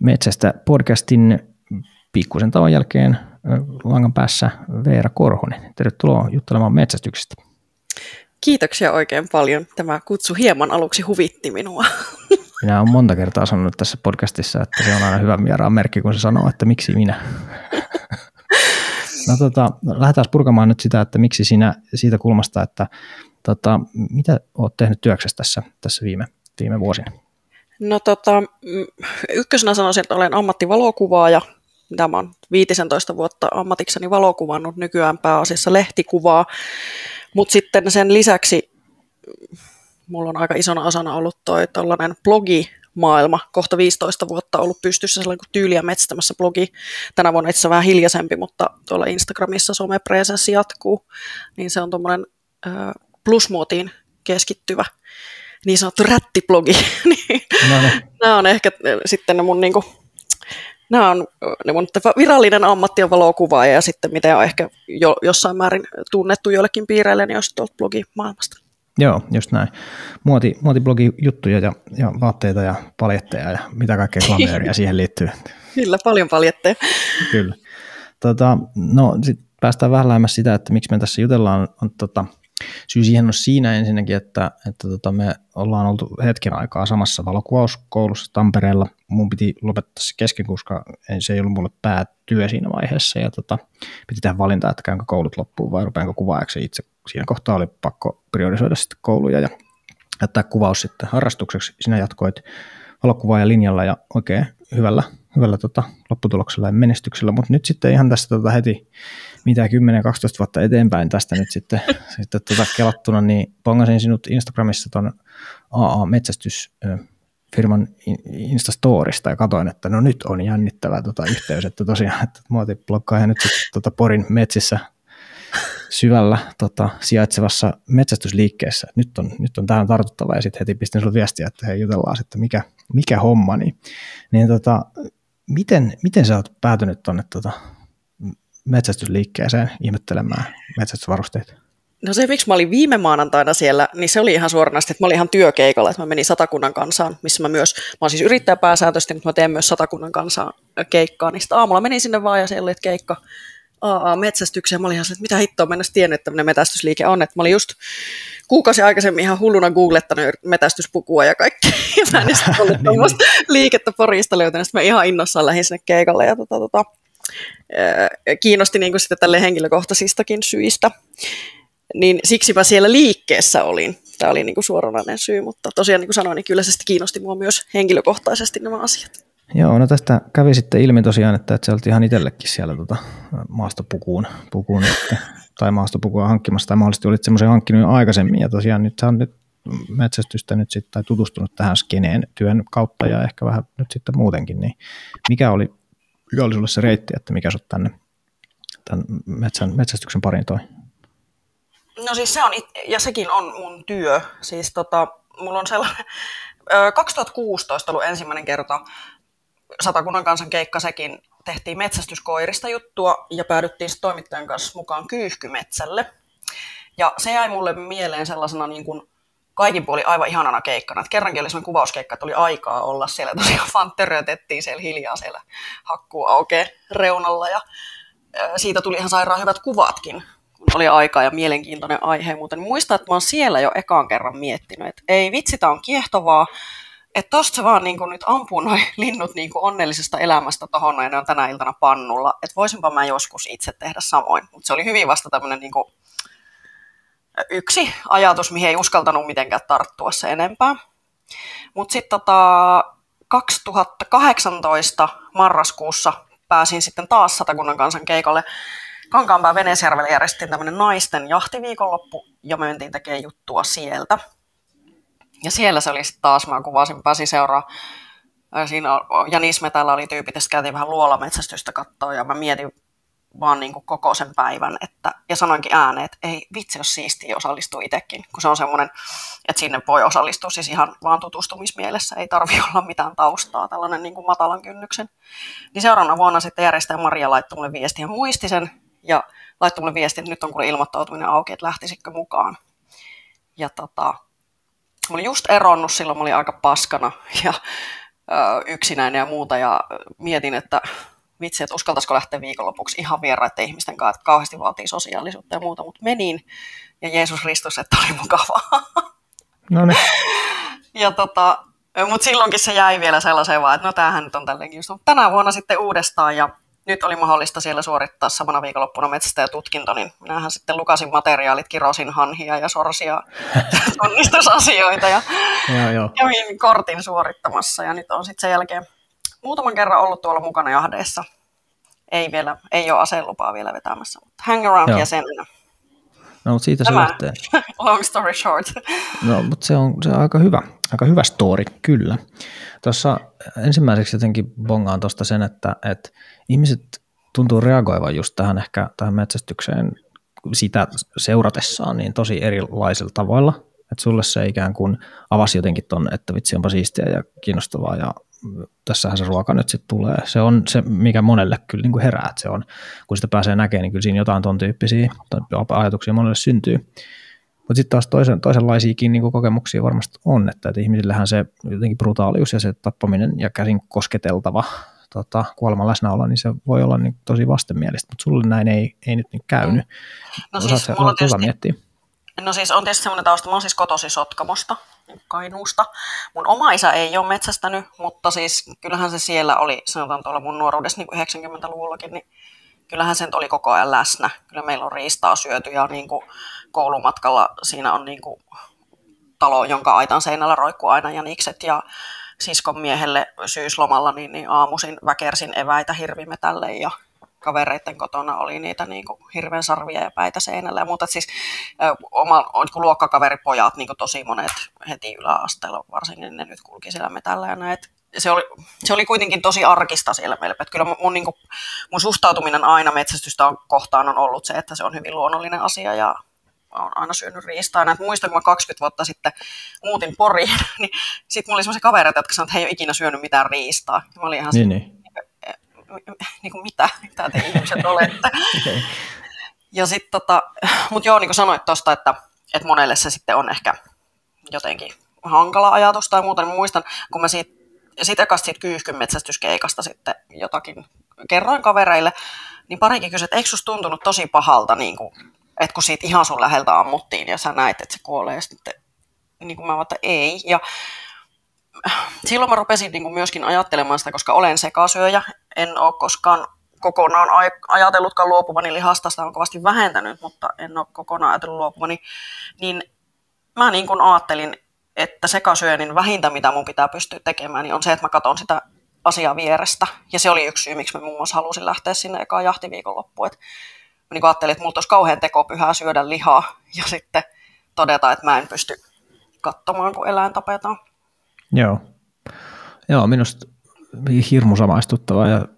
Metsästä podcastin pikkusen tauon jälkeen langan päässä Veera Korhonen. Tervetuloa juttelemaan metsästyksestä. Kiitoksia oikein paljon. Tämä kutsu hieman aluksi huvitti minua. Minä olen monta kertaa sanonut tässä podcastissa, että se on aina hyvä vieraan merkki, kun se sanoo, että miksi minä. No tota, lähdetään purkamaan nyt sitä, että miksi sinä siitä kulmasta, että tota, mitä olet tehnyt työksessä tässä, tässä viime, viime vuosina? No tota, mm, ykkösenä sanoisin, että olen ammattivalokuvaaja. Tämä on 15 vuotta ammatikseni valokuvannut, nykyään pääasiassa lehtikuvaa. Mutta sitten sen lisäksi mm, mulla on aika isona osana ollut toi tällainen blogi, maailma kohta 15 vuotta ollut pystyssä sellainen kuin tyyliä metsästämässä blogi. Tänä vuonna itse vähän hiljaisempi, mutta tuolla Instagramissa somepresenssi jatkuu. Niin se on tuommoinen plusmuotiin keskittyvä niin sanottu rättiblogi. Niin no niin. Nämä on ehkä sitten ne mun niinku, nämä on ne mun virallinen ammatti on valokuvaaja ja sitten mitä on ehkä jo, jossain määrin tunnettu joillekin piireille, niin olisi tuolta blogimaailmasta. Joo, just näin. Muoti, muotiblogi juttuja ja, ja vaatteita ja paljetteja ja mitä kaikkea glamouria siihen liittyy. Kyllä, paljon paljetteja. Kyllä. Tota, no sitten päästään vähän lähemmäs sitä, että miksi me tässä jutellaan. On, tota, syy siihen on siinä ensinnäkin, että, että tota, me ollaan oltu hetken aikaa samassa valokuvauskoulussa Tampereella. Mun piti lopettaa se kesken, koska se ei ollut mulle päätyö siinä vaiheessa. Ja tota, piti tehdä valinta, että käynkö koulut loppuun vai rupeanko kuvaajaksi itse. Siinä kohtaa oli pakko priorisoida sitten kouluja ja jättää kuvaus sitten harrastukseksi. Sinä jatkoit valokuvaajan linjalla ja oikein hyvällä, hyvällä tota, lopputuloksella ja menestyksellä, mutta nyt sitten ihan tästä tota heti mitä 10-12 vuotta eteenpäin tästä nyt sitten, sitten tota kelattuna, niin pongasin sinut Instagramissa tuon AA-metsästys firman Instastorista ja katsoin, että no nyt on jännittävä tota yhteys, että tosiaan, että muotiblokkaa nyt sitten tota Porin metsissä syvällä tota, sijaitsevassa metsästysliikkeessä. Nyt on, nyt on tähän tartuttava ja sitten heti pistin sinulle viestiä, että hei jutellaan sitten mikä, mikä homma. Niin, niin tota, miten, miten sä oot päätynyt tuonne tota, metsästysliikkeeseen ihmettelemään metsästysvarusteita? No se, miksi mä olin viime maanantaina siellä, niin se oli ihan suoranaisesti, että mä olin ihan työkeikalla, että mä menin satakunnan kansaan, missä mä myös, mä oon siis yrittäjä pääsääntöisesti, mutta mä teen myös satakunnan kansaan keikkaa, niin sitten aamulla menin sinne vaan ja siellä oli keikka AA-metsästykseen. Mä olin ihan että mitä hittoa mä en tiennyt, että tämmöinen metästysliike on. Että mä olin just kuukausi aikaisemmin ihan hulluna googlettanut metästyspukua ja kaikkea. Ja mä en edes ollut tuommoista liikettä Porista löytänyt. Sitten mä ihan innossaan lähdin sinne keikalle ja tota, tota, kiinnosti niin kuin sitten tälle henkilökohtaisistakin syistä. Niin siksi mä siellä liikkeessä olin. Tämä oli niin kuin suoranainen syy, mutta tosiaan niin kuin sanoin, niin kyllä se kiinnosti mua myös henkilökohtaisesti nämä asiat. Joo, no tästä kävi sitten ilmi tosiaan, että, että sä olit ihan itsellekin siellä tota, maastopukuun pukuun, että, tai maastopukua hankkimassa, tai mahdollisesti olit semmoisen hankkinut jo aikaisemmin, ja tosiaan nyt sä on nyt metsästystä nyt sitten, tai tutustunut tähän skeneen työn kautta, ja ehkä vähän nyt sitten muutenkin, niin mikä oli, mikä oli sulle se reitti, että mikä sut tänne tämän metsän, metsästyksen pariin toi? No siis se on, ja sekin on mun työ, siis tota, mulla on sellainen, 2016 ollut ensimmäinen kerta Satakunnan kansan keikka sekin tehtiin metsästyskoirista juttua ja päädyttiin toimittajan kanssa mukaan kyyhkymetsälle. Ja se jäi mulle mieleen sellaisena niin kuin kaikin puoli aivan ihanana keikkana. Että kerrankin oli sellainen kuvauskeikka, että oli aikaa olla siellä tosiaan fantteröötettiin siellä hiljaa siellä hakkuu aukee reunalla ja siitä tuli ihan sairaan hyvät kuvatkin, kun oli aikaa ja mielenkiintoinen aihe. Muuten muistan, että mä oon siellä jo ekaan kerran miettinyt, että ei vitsi, tää on kiehtovaa, että tosta se vaan niin kuin nyt ampuu noin linnut niin kuin onnellisesta elämästä tuohon ja ne on tänä iltana pannulla. Että voisinpa mä joskus itse tehdä samoin. Mutta se oli hyvin vasta tämmöinen niin yksi ajatus, mihin ei uskaltanut mitenkään tarttua se enempää. Mutta sitten tota, 2018 marraskuussa pääsin sitten taas Satakunnan kansan keikalle. Kankaanpää Venesjärvelle järjestettiin tämmöinen naisten jahtiviikonloppu ja myöntiin tekemään juttua sieltä. Ja siellä se oli sitten taas, mä kuvasin, pääsin seuraa. Siinä Janis Metällä oli tyypit, ja käytiin vähän luolametsästystä katsoa, ja mä mietin vaan niin kuin koko sen päivän, että, ja sanoinkin ääneen, että ei vitsi, jos siistiä osallistua itsekin, kun se on semmoinen, että sinne voi osallistua siis ihan vaan tutustumismielessä, ei tarvi olla mitään taustaa, tällainen niin kuin matalan kynnyksen. Niin seuraavana vuonna sitten järjestäjä Maria laittoi mulle viestiä muistisen, ja laittoi mulle viestin, että nyt on kuule ilmoittautuminen auki, että lähtisikö mukaan. Ja tota, Mä olin just eronnut, silloin mä olin aika paskana ja yksinäinen ja muuta, ja mietin, että vitsi, että uskaltaisiko lähteä viikonlopuksi ihan vieraiden ihmisten kanssa, että kauheasti vaatii sosiaalisuutta ja muuta, mutta menin, ja Jeesus Ristus, että oli mukavaa. No niin. ja tota, mutta silloinkin se jäi vielä sellaiseen vaan, että no tämähän nyt on tälleenkin just. Mutta tänä vuonna sitten uudestaan ja nyt oli mahdollista siellä suorittaa samana viikonloppuna metsästäjätutkinto, niin minähän sitten lukasin materiaalit, kirosin hanhia ja sorsia tunnistusasioita ja joo, joo. kävin kortin suorittamassa ja nyt on sitten sen jälkeen muutaman kerran ollut tuolla mukana jahdeessa. Ei, vielä, ei ole aselupaa vielä vetämässä, mutta hang around jäsenenä. No, mutta siitä Tämä. se lähtee. Long story short. No, mutta se on, se on aika hyvä, aika hyvä story, kyllä. Tuossa ensimmäiseksi jotenkin bongaan tuosta sen, että, että ihmiset tuntuu reagoivan just tähän ehkä tähän metsästykseen sitä seuratessaan niin tosi erilaisilla tavoilla. Että sulle se ikään kuin avasi jotenkin ton, että vitsi onpa siistiä ja kiinnostavaa ja tässähän se ruoka nyt sitten tulee. Se on se, mikä monelle kyllä niin kuin herää, että se on, kun sitä pääsee näkemään, niin kyllä siinä jotain ton tyyppisiä ajatuksia monelle syntyy. Mutta sitten taas toisen, toisenlaisiakin niin kuin kokemuksia varmasti on, että, että ihmisillähän se jotenkin brutaalius ja se tappaminen ja käsin kosketeltava tota, kuoleman läsnäolo, niin se voi olla niin tosi vastenmielistä, mutta sulle näin ei, ei nyt niin käynyt. No siis, mulla tietysti, miettiä? No siis on tietysti semmoinen tausta, mä oon siis kotosi Sotkamosta, Kainuusta. Mun oma isä ei ole metsästänyt, mutta siis kyllähän se siellä oli, sanotaan tuolla mun nuoruudessa niin 90-luvullakin, niin kyllähän se oli koko ajan läsnä. Kyllä meillä on riistaa syöty ja niin kuin koulumatkalla siinä on niin kuin talo, jonka aitan seinällä roikkuu aina jänikset ja siskon miehelle syyslomalla niin, niin aamuisin väkersin eväitä hirvimetälle ja kavereiden kotona oli niitä niin kuin hirveän sarvia ja päitä seinällä. Et siis oma niin luokkakaveripojat niin kuin tosi monet heti yläasteella varsinkin ne nyt kulki siellä metällä ja näet. Se oli, se oli kuitenkin tosi arkista siellä meillä. Että kyllä mun, niin kuin, mun suhtautuminen aina metsästystä on, kohtaan on ollut se, että se on hyvin luonnollinen asia ja olen aina syönyt riistaa. Näet, muistan, kun mä 20 vuotta sitten muutin Poriin, niin sitten mulla oli sellaisia kavereita, jotka sanoivat, että he ei ole ikinä syönyt mitään riistaa. Mä olin ihan niin, niin niin kuin mitä, mitä te ihmiset olette. okay. Ja sitten tota, mutta joo, niin kuin sanoit tuosta, että, että monelle se sitten on ehkä jotenkin hankala ajatus tai muuta, niin muistan, kun mä siitä, siitä ekasta siitä kyyhkynmetsästyskeikasta sitten jotakin kerroin kavereille, niin parikin kysyi, että eikö susta tuntunut tosi pahalta, niin kuin, että kun siitä ihan sun läheltä ammuttiin ja sä näit, että se kuolee, ja sitten niin kuin mä että ei. Ja silloin mä rupesin niin kuin myöskin ajattelemaan sitä, koska olen sekasyöjä, en ole koskaan kokonaan ajatellutkaan luopuvani lihasta, sitä on kovasti vähentänyt, mutta en ole kokonaan ajatellut luopuvani, niin mä niin kuin ajattelin, että sekasyönnin vähintä, mitä mun pitää pystyä tekemään, niin on se, että mä katson sitä asiaa vierestä. Ja se oli yksi syy, miksi mä muun muassa halusin lähteä sinne ekaan jahtiviikonloppuun. Että mä niin ajattelin, että mulla olisi kauhean tekopyhää syödä lihaa ja sitten todeta, että mä en pysty katsomaan, kun eläin tapetaan. Joo. Joo, minusta hirmu samaistuttava ja,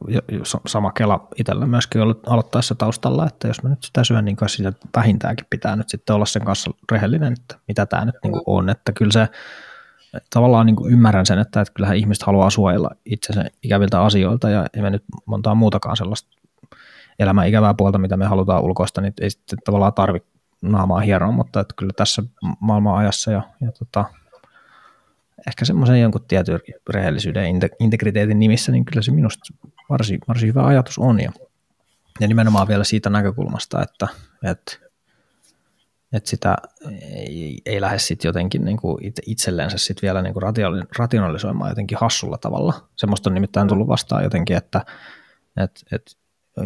sama kela itsellä myöskin ollut aloittaessa taustalla, että jos mä nyt sitä syön, niin sitä vähintäänkin pitää nyt sitten olla sen kanssa rehellinen, että mitä tämä nyt niin on, että kyllä se tavallaan niin ymmärrän sen, että, että kyllähän ihmiset haluaa suojella itsensä ikäviltä asioilta ja ei me nyt montaa muutakaan sellaista elämän ikävää puolta, mitä me halutaan ulkoista, niin ei sitten tavallaan tarvitse naamaa hieroa, mutta että kyllä tässä maailman ajassa ja, ja tota, ehkä semmoisen jonkun tietyn rehellisyyden integriteetin nimissä, niin kyllä se minusta varsin, varsin hyvä ajatus on. Ja, ja nimenomaan vielä siitä näkökulmasta, että, että, että sitä ei, ei lähde sitten jotenkin niin kuin itsellensä sit vielä niin kuin rationalisoimaan jotenkin hassulla tavalla. Semmoista on nimittäin tullut vastaan jotenkin, että, että, että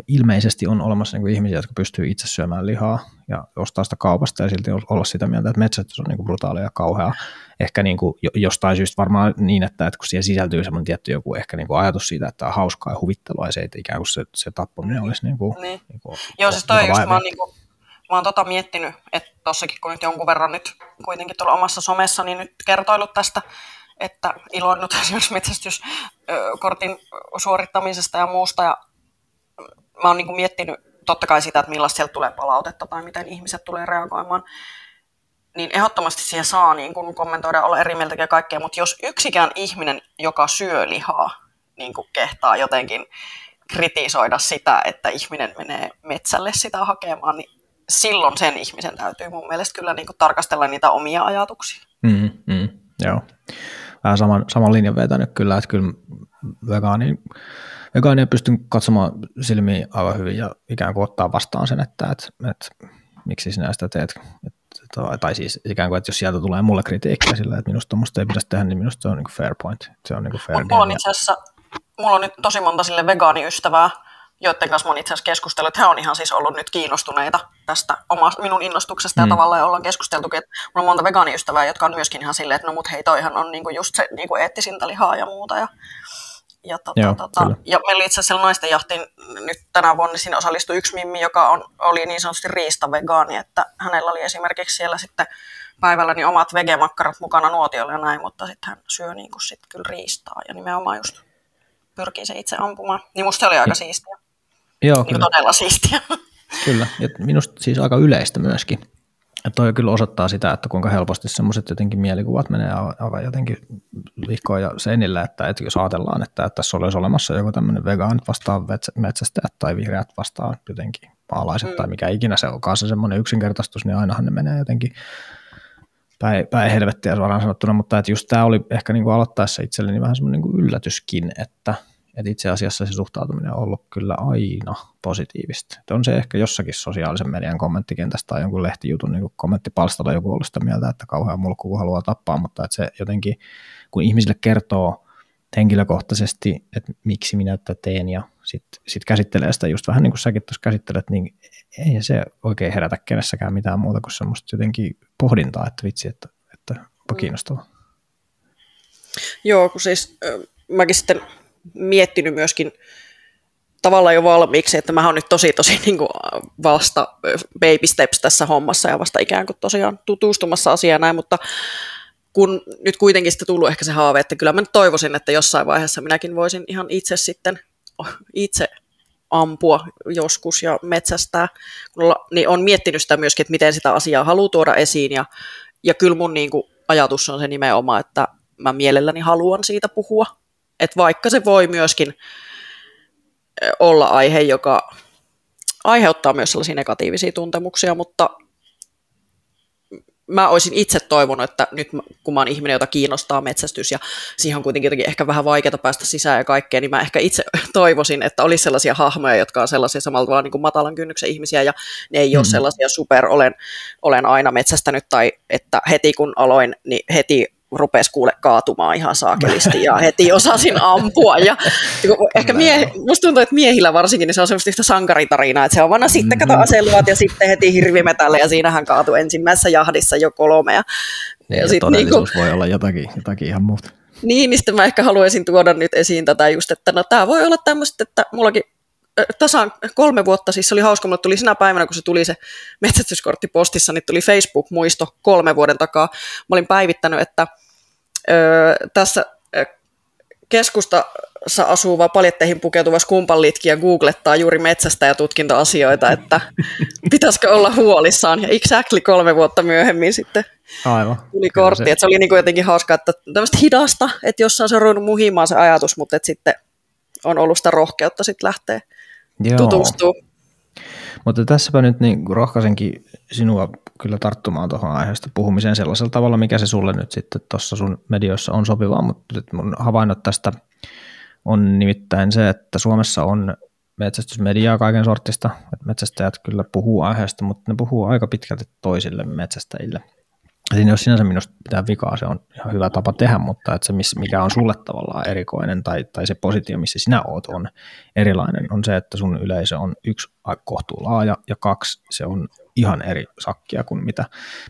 ilmeisesti on olemassa niin kuin ihmisiä, jotka pystyy itse syömään lihaa ja ostaa sitä kaupasta ja silti olla sitä mieltä, että metsästys on niin kuin brutaalia ja kauhea. Ehkä niin kuin jostain syystä varmaan niin, että, että kun siihen sisältyy semmoinen tietty joku ehkä niin kuin ajatus siitä, että on hauskaa ja huvittelua ja se, että ikään kuin se, se tappaminen olisi niin kuin, niin. Niin kuin Joo, siis toi just, mä oon, niin kuin, mä oon tota miettinyt, että tossakin kun nyt jonkun verran nyt kuitenkin tuolla omassa somessa, niin nyt kertoilut tästä, että iloinnut esimerkiksi metsästyskortin suorittamisesta ja muusta ja mä oon niin miettinyt totta kai sitä, että millaista sieltä tulee palautetta tai miten ihmiset tulee reagoimaan, niin ehdottomasti siihen saa niin kuin kommentoida, olla eri mieltä ja kaikkea, mutta jos yksikään ihminen, joka syö lihaa, niin kuin kehtaa jotenkin kritisoida sitä, että ihminen menee metsälle sitä hakemaan, niin silloin sen ihmisen täytyy mun mielestä kyllä niin kuin tarkastella niitä omia ajatuksia. Mm, mm, joo. vähän saman, saman linjan vetänyt kyllä, että kyllä vegaani, vegaania pystyn katsomaan silmiin aivan hyvin ja ikään kuin ottaa vastaan sen, että, että, että miksi sinä sitä teet. Että, tai siis ikään kuin, että jos sieltä tulee mulle kritiikkiä sillä, että minusta tuommoista ei pitäisi tehdä, niin minusta se on niin fair point. Se on niin fair mulla on itse asiassa, mulla on nyt tosi monta sille vegaaniystävää, joiden kanssa olen itse asiassa keskustellut, että he on ihan siis ollut nyt kiinnostuneita tästä oma, minun innostuksesta mm. ja tavallaan ollaan keskusteltu, että mulla on monta vegaaniystävää, jotka on myöskin ihan silleen, että no mut hei toihan on niinku just se niinku eettisintä lihaa ja muuta. Ja, ja, tota, Joo, tota, ja meillä itse asiassa naisten jahtiin nyt tänä vuonna siinä osallistui yksi mimmi, joka on, oli niin sanotusti riistavegaani, että hänellä oli esimerkiksi siellä sitten päivällä niin omat vegemakkarat mukana nuotiolla ja näin, mutta sitten hän syö niin kuin sit kyllä riistaa ja nimenomaan just pyrkii se itse ampumaan. Niin musta se oli aika siistiä. Joo, niin kyllä. todella siistiä. Kyllä, ja minusta siis aika yleistä myöskin. Ja toi kyllä osoittaa sitä, että kuinka helposti semmoiset jotenkin mielikuvat menee aivan jotenkin vihkoon ja seinille, että, että jos ajatellaan, että, että tässä olisi olemassa joku tämmöinen vegaanit vastaan metsästäjät tai vihreät vastaan jotenkin maalaiset mm. tai mikä ikinä se onkaan se semmoinen yksinkertaistus, niin ainahan ne menee jotenkin päin, päin helvettiä suoraan sanottuna, mutta että just tämä oli ehkä niin kuin aloittaessa itselleni vähän semmoinen niin kuin yllätyskin, että, että itse asiassa se suhtautuminen on ollut kyllä aina positiivista. Että on se ehkä jossakin sosiaalisen median kommenttikentästä tai jonkun lehtijutun niin kommenttipalstalla joku ollut sitä mieltä, että kauhean mulkku haluaa tappaa, mutta että se jotenkin, kun ihmisille kertoo henkilökohtaisesti, että miksi minä tätä teen ja sitten sit käsittelee sitä just vähän niin kuin säkin tuossa käsittelet, niin ei se oikein herätä kenessäkään mitään muuta kuin semmoista jotenkin pohdintaa, että vitsi, että, että onpa mm. kiinnostavaa. Joo, kun siis mäkin sitten miettinyt myöskin tavallaan jo valmiiksi, että mä oon nyt tosi tosi niin kuin vasta baby steps tässä hommassa ja vasta ikään kuin tosiaan tutustumassa asiaan näin, mutta kun nyt kuitenkin sitten tullut ehkä se haave, että kyllä mä nyt toivoisin, että jossain vaiheessa minäkin voisin ihan itse sitten itse ampua joskus ja metsästää, niin on miettinyt sitä myöskin, että miten sitä asiaa haluaa tuoda esiin ja, ja kyllä mun niin kuin ajatus on se nimenomaan, että mä mielelläni haluan siitä puhua, että vaikka se voi myöskin olla aihe, joka aiheuttaa myös sellaisia negatiivisia tuntemuksia, mutta mä olisin itse toivonut, että nyt kun mä oon ihminen, jota kiinnostaa metsästys ja siihen on kuitenkin jotenkin ehkä vähän vaikeaa päästä sisään ja kaikkea, niin mä ehkä itse toivoisin, että olisi sellaisia hahmoja, jotka on sellaisia samalla tavalla niin kuin matalan kynnyksen ihmisiä ja ne ei mm. ole sellaisia super, olen, olen aina metsästänyt tai että heti kun aloin, niin heti rupesi kuule kaatumaan ihan saakelisti ja heti osasin ampua. Ja, ehkä mie, musta tuntuu, että miehillä varsinkin niin se on semmoista yhtä sankaritarinaa, että se on vanha sitten kato mm-hmm. aseluvat ja sitten heti hirvimetalle ja siinähän kaatui ensimmäisessä jahdissa jo kolme. Ja, niin, ja sit todellisuus niin voi olla jotakin, jotakin ihan muuta. Niin, niin sitten mä ehkä haluaisin tuoda nyt esiin tätä just, että no tämä voi olla tämmöistä, että mullakin tasan kolme vuotta, siis se oli hauska, mulle tuli sinä päivänä, kun se tuli se metsästyskortti postissa, niin tuli Facebook-muisto kolme vuoden takaa. Mä olin päivittänyt, että ö, tässä keskustassa asuva paljetteihin pukeutuva skumpanlitkija googlettaa juuri metsästä ja tutkintoasioita, että pitäisikö olla huolissaan. Ja exactly kolme vuotta myöhemmin sitten Aivan. tuli kortti. Se... Että se oli niin kuin jotenkin hauskaa, että tämmöistä hidasta, että jossain se on ruvennut muhimaan se ajatus, mutta että sitten on ollut sitä rohkeutta sitten lähteä Joo. tutustua. Mutta tässäpä nyt niin rohkaisenkin sinua kyllä tarttumaan tuohon aiheesta puhumiseen sellaisella tavalla, mikä se sulle nyt sitten tuossa sun medioissa on sopivaa, mutta mun havainnot tästä on nimittäin se, että Suomessa on metsästysmediaa kaiken sortista, että metsästäjät kyllä puhuu aiheesta, mutta ne puhuu aika pitkälti toisille metsästäjille – Siinä jos sinänsä minusta pitää vikaa, se on ihan hyvä tapa tehdä, mutta että se, mikä on sulle tavallaan erikoinen tai, tai se positio, missä sinä oot, on erilainen, on se, että sun yleisö on yksi kohtuu laaja ja kaksi, se on ihan eri sakkia kuin mitä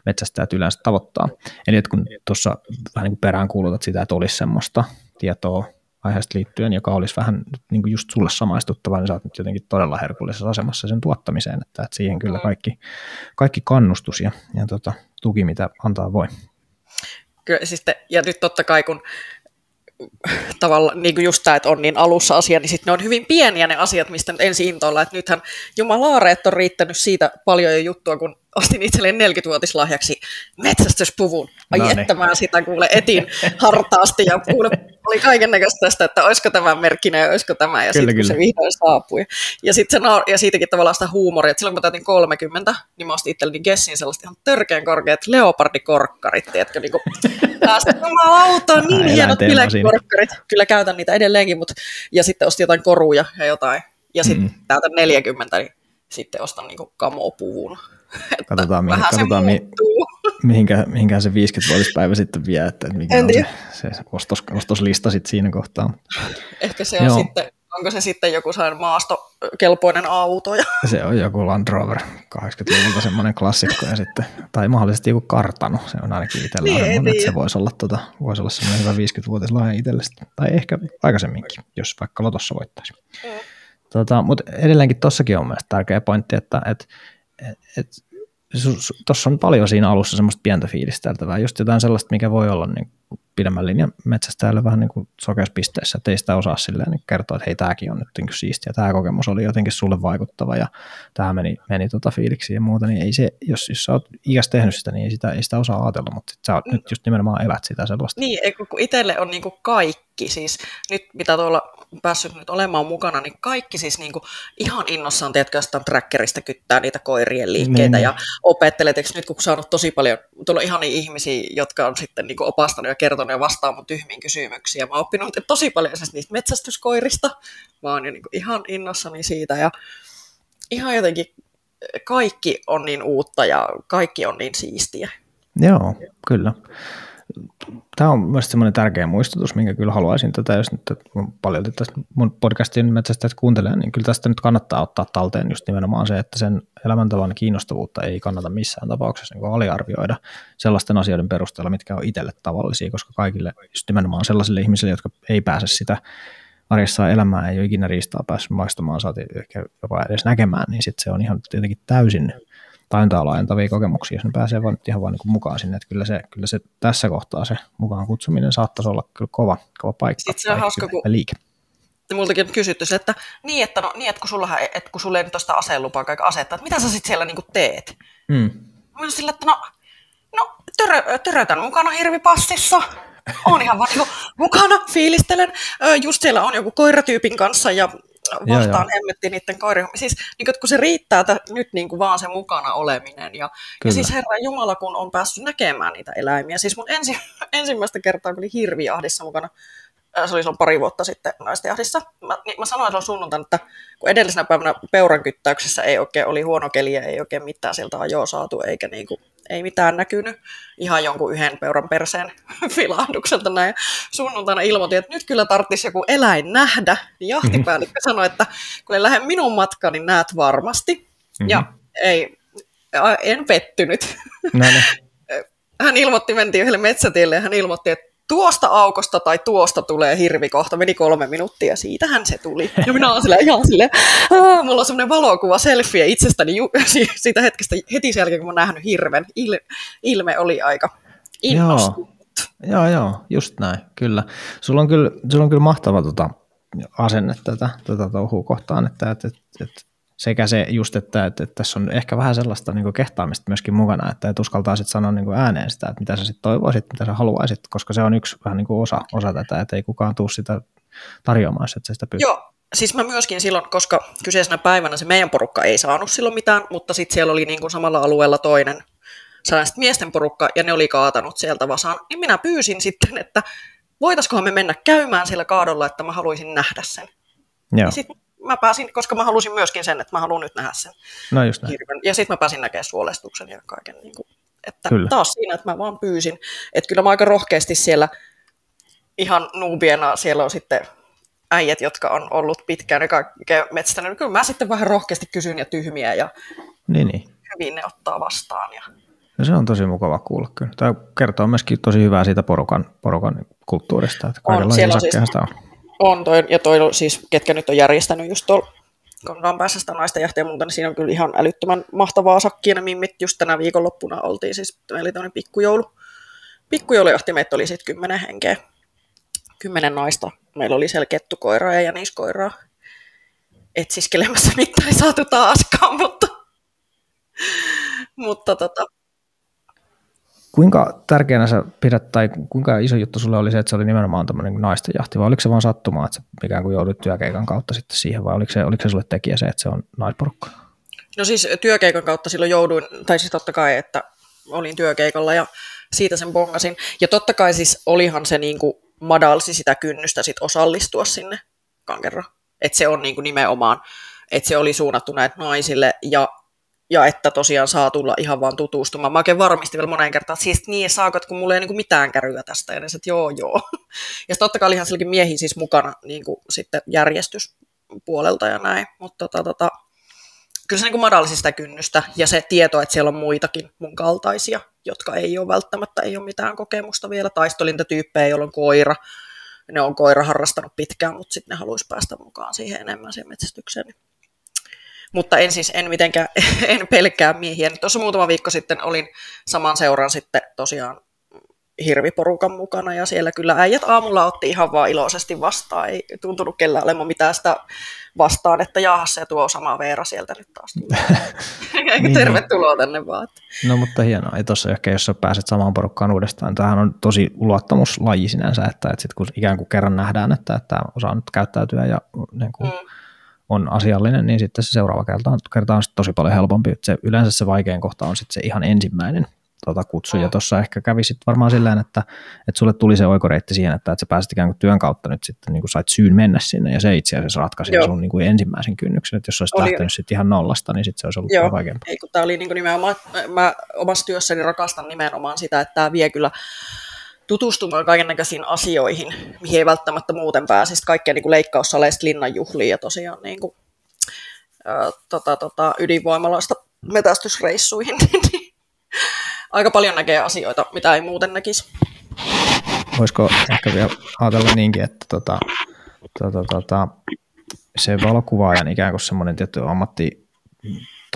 metsästäjät yleensä tavoittaa. Eli että kun tuossa vähän niin kuin perään kuulutat sitä, että olisi semmoista tietoa aiheesta liittyen, joka olisi vähän niin kuin just sulle samaistuttava, niin sä oot nyt jotenkin todella herkullisessa asemassa sen tuottamiseen, että, että siihen kyllä kaikki, kaikki kannustus ja, ja tota, tuki, mitä antaa voi. Kyllä, siis te, ja nyt totta kai kun tavallaan niin kuin just tämä, että on niin alussa asia, niin sitten ne on hyvin pieniä ne asiat, mistä nyt ensin intoilla, että nythän jumalaare, että on riittänyt siitä paljon jo juttua, kun ostin itselleen 40-vuotislahjaksi metsästyspuvun. Ai No niin. että mä sitä kuule etin hartaasti ja kuule oli kaiken näköistä tästä, että olisiko tämä merkkinen ja olisiko tämä. Ja sitten kun se vihdoin saapui. Ja, sit se ja siitäkin tavallaan sitä huumoria, että silloin kun mä täytin 30, niin mä ostin itselleni Gessin sellaiset ihan törkeän korkeat leopardikorkkarit, tiedätkö, niin kuin jumalauta, niin hienot bilekorkkarit. Kyllä käytän niitä edelleenkin, mutta ja sitten ostin jotain koruja ja jotain. Ja sitten Mm. täältä 40, niin sitten ostan niinku kamopuvun. Että Katsotaan, mihin, vähän katsotaan se mi, mihinkä, mihinkään se 50-vuotispäivä sitten vie, että mikä on se, se ostos, ostoslista sitten siinä kohtaa. Ehkä se on Joo. sitten, onko se sitten joku sellainen maastokelpoinen auto. Ja, Se on joku Land Rover 80-luvulta semmoinen klassikko ja sitten, tai mahdollisesti joku kartano, se on ainakin itsellä Niin, semmoinen, että se voisi olla, tota, voisi olla semmoinen hyvä 50-vuotislahja itselle, sitten. tai ehkä aikaisemminkin, jos vaikka lotossa voittaisi. Mm. Tota, mutta edelleenkin tossakin on mielestäni tärkeä pointti, että et, et, et, tuossa on paljon siinä alussa semmoista pientä fiilisteltävää, just jotain sellaista, mikä voi olla niin pidemmän linjan metsästäjälle vähän niin kuin sokeuspisteessä, että ei sitä osaa silleen niin kertoa, että hei, tämäkin on nyt niin kuin siistiä, tämä kokemus oli jotenkin sulle vaikuttava ja tämä meni, meni tota fiiliksi ja muuta, niin ei se, jos, jos sä oot ikäs tehnyt sitä, niin ei sitä, ei sitä osaa ajatella, mutta sit sä oot, nyt just nimenomaan elät sitä sellaista. niin, kun itselle on niinku kaikki, siis nyt mitä tuolla päässyt nyt olemaan mukana, niin kaikki siis niinku ihan innossaan, tiedätkö, jostain trackerista kyttää niitä koirien liikkeitä Niin, ja opettelet, eikö nyt kun saanut tosi paljon, tuolla on ihania ihmisiä, jotka on sitten niinku opastanut ja kertonut ja vastaa mun tyhmiin kysymyksiin. Ja mä oon oppinut tosi paljon siis niistä metsästyskoirista. Mä oon jo niinku ihan innossani siitä ja ihan jotenkin kaikki on niin uutta ja kaikki on niin siistiä. Joo, kyllä. Tämä on myös semmoinen tärkeä muistutus, minkä kyllä haluaisin tätä, jos nyt paljon tästä mun podcastin metsästä kuuntelee, niin kyllä tästä nyt kannattaa ottaa talteen just nimenomaan se, että sen elämäntavan kiinnostavuutta ei kannata missään tapauksessa niin aliarvioida sellaisten asioiden perusteella, mitkä on itselle tavallisia, koska kaikille just nimenomaan sellaisille ihmisille, jotka ei pääse sitä arjessaan elämään, ei ole ikinä riistaa päässyt maistamaan, saati ehkä jopa edes näkemään, niin sitten se on ihan tietenkin täysin tajuntaa laajentavia kokemuksia, jos ne pääsee vaan ihan vaan niin mukaan sinne, että kyllä se, kyllä se tässä kohtaa se mukaan kutsuminen saattaisi olla kyllä kova, kova paikka. Sitten se on hauska, kun- liike. Multakin kysytty se, että niin, että, no, niin, että kun sulla, että kun ei nyt ole sitä aseenlupaa kaikki asetta, että mitä sä sitten siellä niinku teet? Mm. Mä sillä, että no, no törö, törötän mukana hirvipassissa. On ihan vaan niinku mukana, fiilistelen. Just siellä on joku koiratyypin kanssa ja vastaan hemmetti niiden koirien. Siis niin, kun se riittää että nyt niin kuin vaan se mukana oleminen. Ja, Kyllä. ja siis Herra Jumala, kun on päässyt näkemään niitä eläimiä. Siis mun ensi, ensimmäistä kertaa, kun oli hirvijahdissa mukana, ö, se oli silloin pari vuotta sitten naistenjahdissa. Mä, niin mä sanoin silloin sunnuntaina, että kun edellisenä päivänä peuran kyttäyksessä ei oikein, oli huono keli ja ei oikein mitään sieltä ajoa saatu, eikä niinku, ei mitään näkynyt. Ihan jonkun yhden peuran perseen filahdukselta näin. Sunnuntaina ilmoitin, että nyt kyllä tarvitsisi joku eläin nähdä. Niin jahtipäällikkö sanoi, että kun en lähde minun matkaan, niin näet varmasti. Mhm. Ja ei, en pettynyt. Niin. Hän ilmoitti, mentiin yhdelle metsätielle ja hän ilmoitti, että tuosta aukosta tai tuosta tulee hirvi kohta. Meni kolme minuuttia, siitähän se tuli. Ja minä olen sillä ihan silleen, "Aa, mulla on semmoinen valokuva, selfie itsestäni ju- si- siitä hetkestä heti sen jälkeen, kun mä nähnyt hirven. Il- ilme oli aika innostunut. Joo, joo, just näin, kyllä. Sulla on kyllä, sulla on kyllä mahtava tota, asenne tätä, tätä touhua kohtaan, että, että, että, että sekä se just, että, että, että tässä on ehkä vähän sellaista niin kehtaamista myöskin mukana, että et uskaltaisit sanoa niin ääneen sitä, että mitä sä sitten toivoisit, mitä sä haluaisit, koska se on yksi vähän niin osa, osa tätä, että ei kukaan tuu sitä tarjoamaan, jos et sä sitä pystyy. Joo, siis mä myöskin silloin, koska kyseisenä päivänä se meidän porukka ei saanut silloin mitään, mutta sitten siellä oli niin kuin samalla alueella toinen sellainen sit miesten porukka, ja ne oli kaatanut sieltä vasaan. Niin minä pyysin sitten, että voitaisikohan me mennä käymään siellä kaadolla, että mä haluaisin nähdä sen. Joo, Ja sitten mä pääsin, koska mä halusin myöskin sen, että mä haluan nyt nähdä sen no just näin. hirven. Ja sitten mä pääsin näkemään suolestuksen ja kaiken. Niin kuin, että Kyllä. Taas siinä, että mä vaan pyysin. Että kyllä mä aika rohkeasti siellä ihan nuubiena siellä on sitten äijät, jotka on ollut pitkään ja kaikkea metsästänyt. Niin Kyllä mä sitten vähän rohkeasti kysyn ja tyhmiä ja Niin, niin. hyvin ne ottaa vastaan. Ja... No se on tosi mukava kuulla kyllä. Tämä kertoo myöskin tosi hyvää siitä porukan, porukan kulttuurista, että kaikenlaisia siellä on siis- on. On toi, ja toi siis, ketkä nyt on järjestänyt just tuolla Kankaan päässä sitä jahtia ja muuta, niin siinä on kyllä ihan älyttömän mahtavaa sakkia. Ne mimmit just tänä viikonloppuna oltiin, siis meillä oli tämmöinen pikkujoulu. Pikkujoulujahti meitä oli sitten kymmenen henkeä. Kymmenen naista. Meillä oli siellä kettukoiraa ja jäniskoiraa. Etsiskelemässä mitään ei saatu taaskaan, mutta Mutta tota, Kuinka tärkeänä sä pidät, tai kuinka iso juttu sulle oli se, että se oli nimenomaan tämmöinen naisten jahti, vai oliko se vaan sattumaa, että sä ikään kuin joudut työkeikan kautta sitten siihen, vai oliko se, oliko se sulle tekijä se, että se on naisporukka? No siis työkeikan kautta silloin jouduin, tai siis totta kai, että olin työkeikalla ja siitä sen bongasin. Ja totta kai siis olihan se niin kuin madalsi sitä kynnystä sit osallistua sinne kankerro. Että se on niin kuin nimenomaan, että se oli suunnattu näitä naisille ja ja että tosiaan saa tulla ihan vaan tutustumaan. Mä oikein varmistin vielä moneen kertaan, että siis niin saako, että kun mulla ei niin kuin mitään käryä tästä. Ja ne että joo, joo. Ja sitten totta kai olihan silläkin miehiä siis mukana niin kuin sitten järjestyspuolelta ja näin. Mutta tota, tota, kyllä se niin kuin madalsi sitä kynnystä ja se tieto, että siellä on muitakin mun kaltaisia, jotka ei ole välttämättä, ei ole mitään kokemusta vielä. Taistolintatyyppejä, joilla on koira. Ne on koira harrastanut pitkään, mutta sitten ne haluaisi päästä mukaan siihen enemmän siihen metsästykseen. Mutta en siis, en mitenkään, en pelkää miehiä. Tuossa muutama viikko sitten olin saman seuran sitten tosiaan hirviporukan mukana ja siellä kyllä äijät aamulla otti ihan vaan iloisesti vastaan. Ei tuntunut kellään olemaan mitään sitä vastaan, että jaahas se tuo sama Veera sieltä nyt taas niin, Tervetuloa tänne vaan. No mutta hienoa. Ei tuossa ehkä, jos sä pääset samaan porukkaan uudestaan. Tämähän on tosi luottamuslaji sinänsä, että, että sit kun ikään kuin kerran nähdään, että, että osaa nyt käyttäytyä ja niin kuin, mm on asiallinen, niin sitten se seuraava kerta on, kerta on tosi paljon helpompi. Se, yleensä se vaikein kohta on sitten se ihan ensimmäinen tota, kutsu, mm. ja tuossa ehkä kävi sitten varmaan silleen, että, että sulle tuli se oikoreitti siihen, että, että sä pääsit ikään kuin työn kautta nyt sitten niin kuin sait syyn mennä sinne, ja se itse asiassa ratkaisi Joo. sun niin kuin ensimmäisen kynnyksen, että jos olisit oli... lähtenyt sitten ihan nollasta, niin sitten se olisi ollut Joo. vaikeampaa. Ei, kun tämä oli niin kuin nimenomaan, mä omassa työssäni rakastan nimenomaan sitä, että tämä vie kyllä tutustumaan kaiken näköisiin asioihin, mihin ei välttämättä muuten pääsisi, kaikkea niin kuin leikkaussaleista linnanjuhliin ja tosiaan niin kuin, ää, tota, tota, ydinvoimaloista metästysreissuihin. Aika paljon näkee asioita, mitä ei muuten näkisi. Voisiko ehkä vielä ajatella niinkin, että tota, tota, tota, se valokuvaajan ikään kuin semmoinen tietty ammatti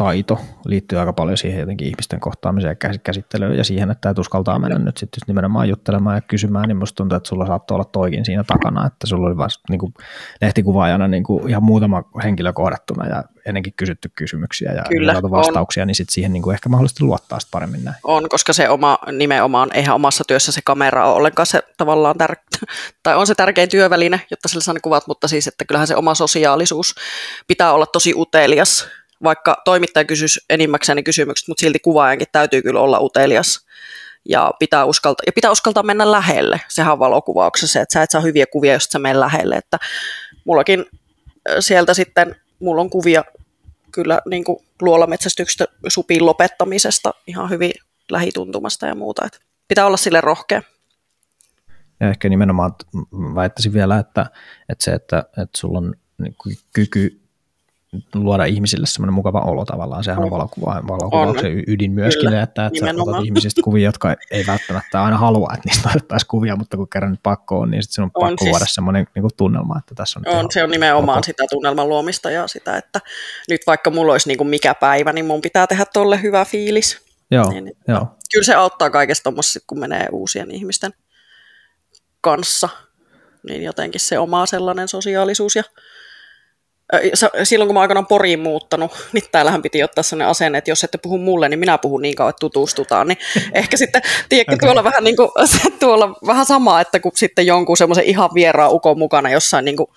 taito liittyy aika paljon siihen jotenkin ihmisten kohtaamiseen ja käsittelyyn ja siihen, että et uskaltaa mennä nyt sitten nimenomaan juttelemaan ja kysymään, niin musta tuntuu, että sulla saattoi olla toikin siinä takana, että sulla oli vasta niin kuin lehtikuvaajana niin kuin ihan muutama henkilö kohdattuna ja ennenkin kysytty kysymyksiä ja Kyllä, saatu vastauksia, on. niin sitten siihen niin kuin ehkä mahdollisesti luottaa paremmin näin. On, koska se oma nimenomaan, eihän omassa työssä se kamera ole ollenkaan se tavallaan tär- tai on se tärkein työväline, jotta sillä saa ne kuvat, mutta siis, että kyllähän se oma sosiaalisuus pitää olla tosi utelias vaikka toimittaja kysyisi enimmäkseen kysymykset, mutta silti kuvaajankin täytyy kyllä olla utelias ja pitää uskaltaa, ja pitää uskaltaa mennä lähelle. Sehän on valokuvauksessa, että sä et saa hyviä kuvia, jos sä menen lähelle. Että mullakin sieltä sitten, mulla on kuvia kyllä niin kuin luolametsästyksestä supin lopettamisesta ihan hyvin lähituntumasta ja muuta. Että pitää olla sille rohkea. Ja ehkä nimenomaan väittäisin vielä, että, että se, että, että sulla on niin kyky luoda ihmisille semmoinen mukava olo tavallaan. Sehän on valokuva, valokuvauksen on. ydin myöskin, Kyllä, että, että sä otat ihmisistä kuvia, jotka ei välttämättä aina halua, että niistä otettaisiin kuvia, mutta kun kerran nyt pakko on, niin sitten on, on pakko siis, luoda semmoinen niin kuin tunnelma, että tässä on... On, se on nimenomaan koko. sitä tunnelman luomista ja sitä, että nyt vaikka mulla olisi niin kuin mikä päivä, niin mun pitää tehdä tolle hyvä fiilis. Joo, niin, joo. Kyllä se auttaa kaikesta tuommoista, kun menee uusien ihmisten kanssa, niin jotenkin se oma sellainen sosiaalisuus ja silloin kun mä aikanaan Poriin muuttanut, niin täällähän piti ottaa sellainen asenne, että jos ette puhu mulle, niin minä puhun niin kauan, että tutustutaan. Niin ehkä sitten, tiedätkö, okay. tuolla vähän, niin kuin, tuolla vähän sama, että kun sitten jonkun semmoisen ihan vieraan ukon mukana jossain niin kuin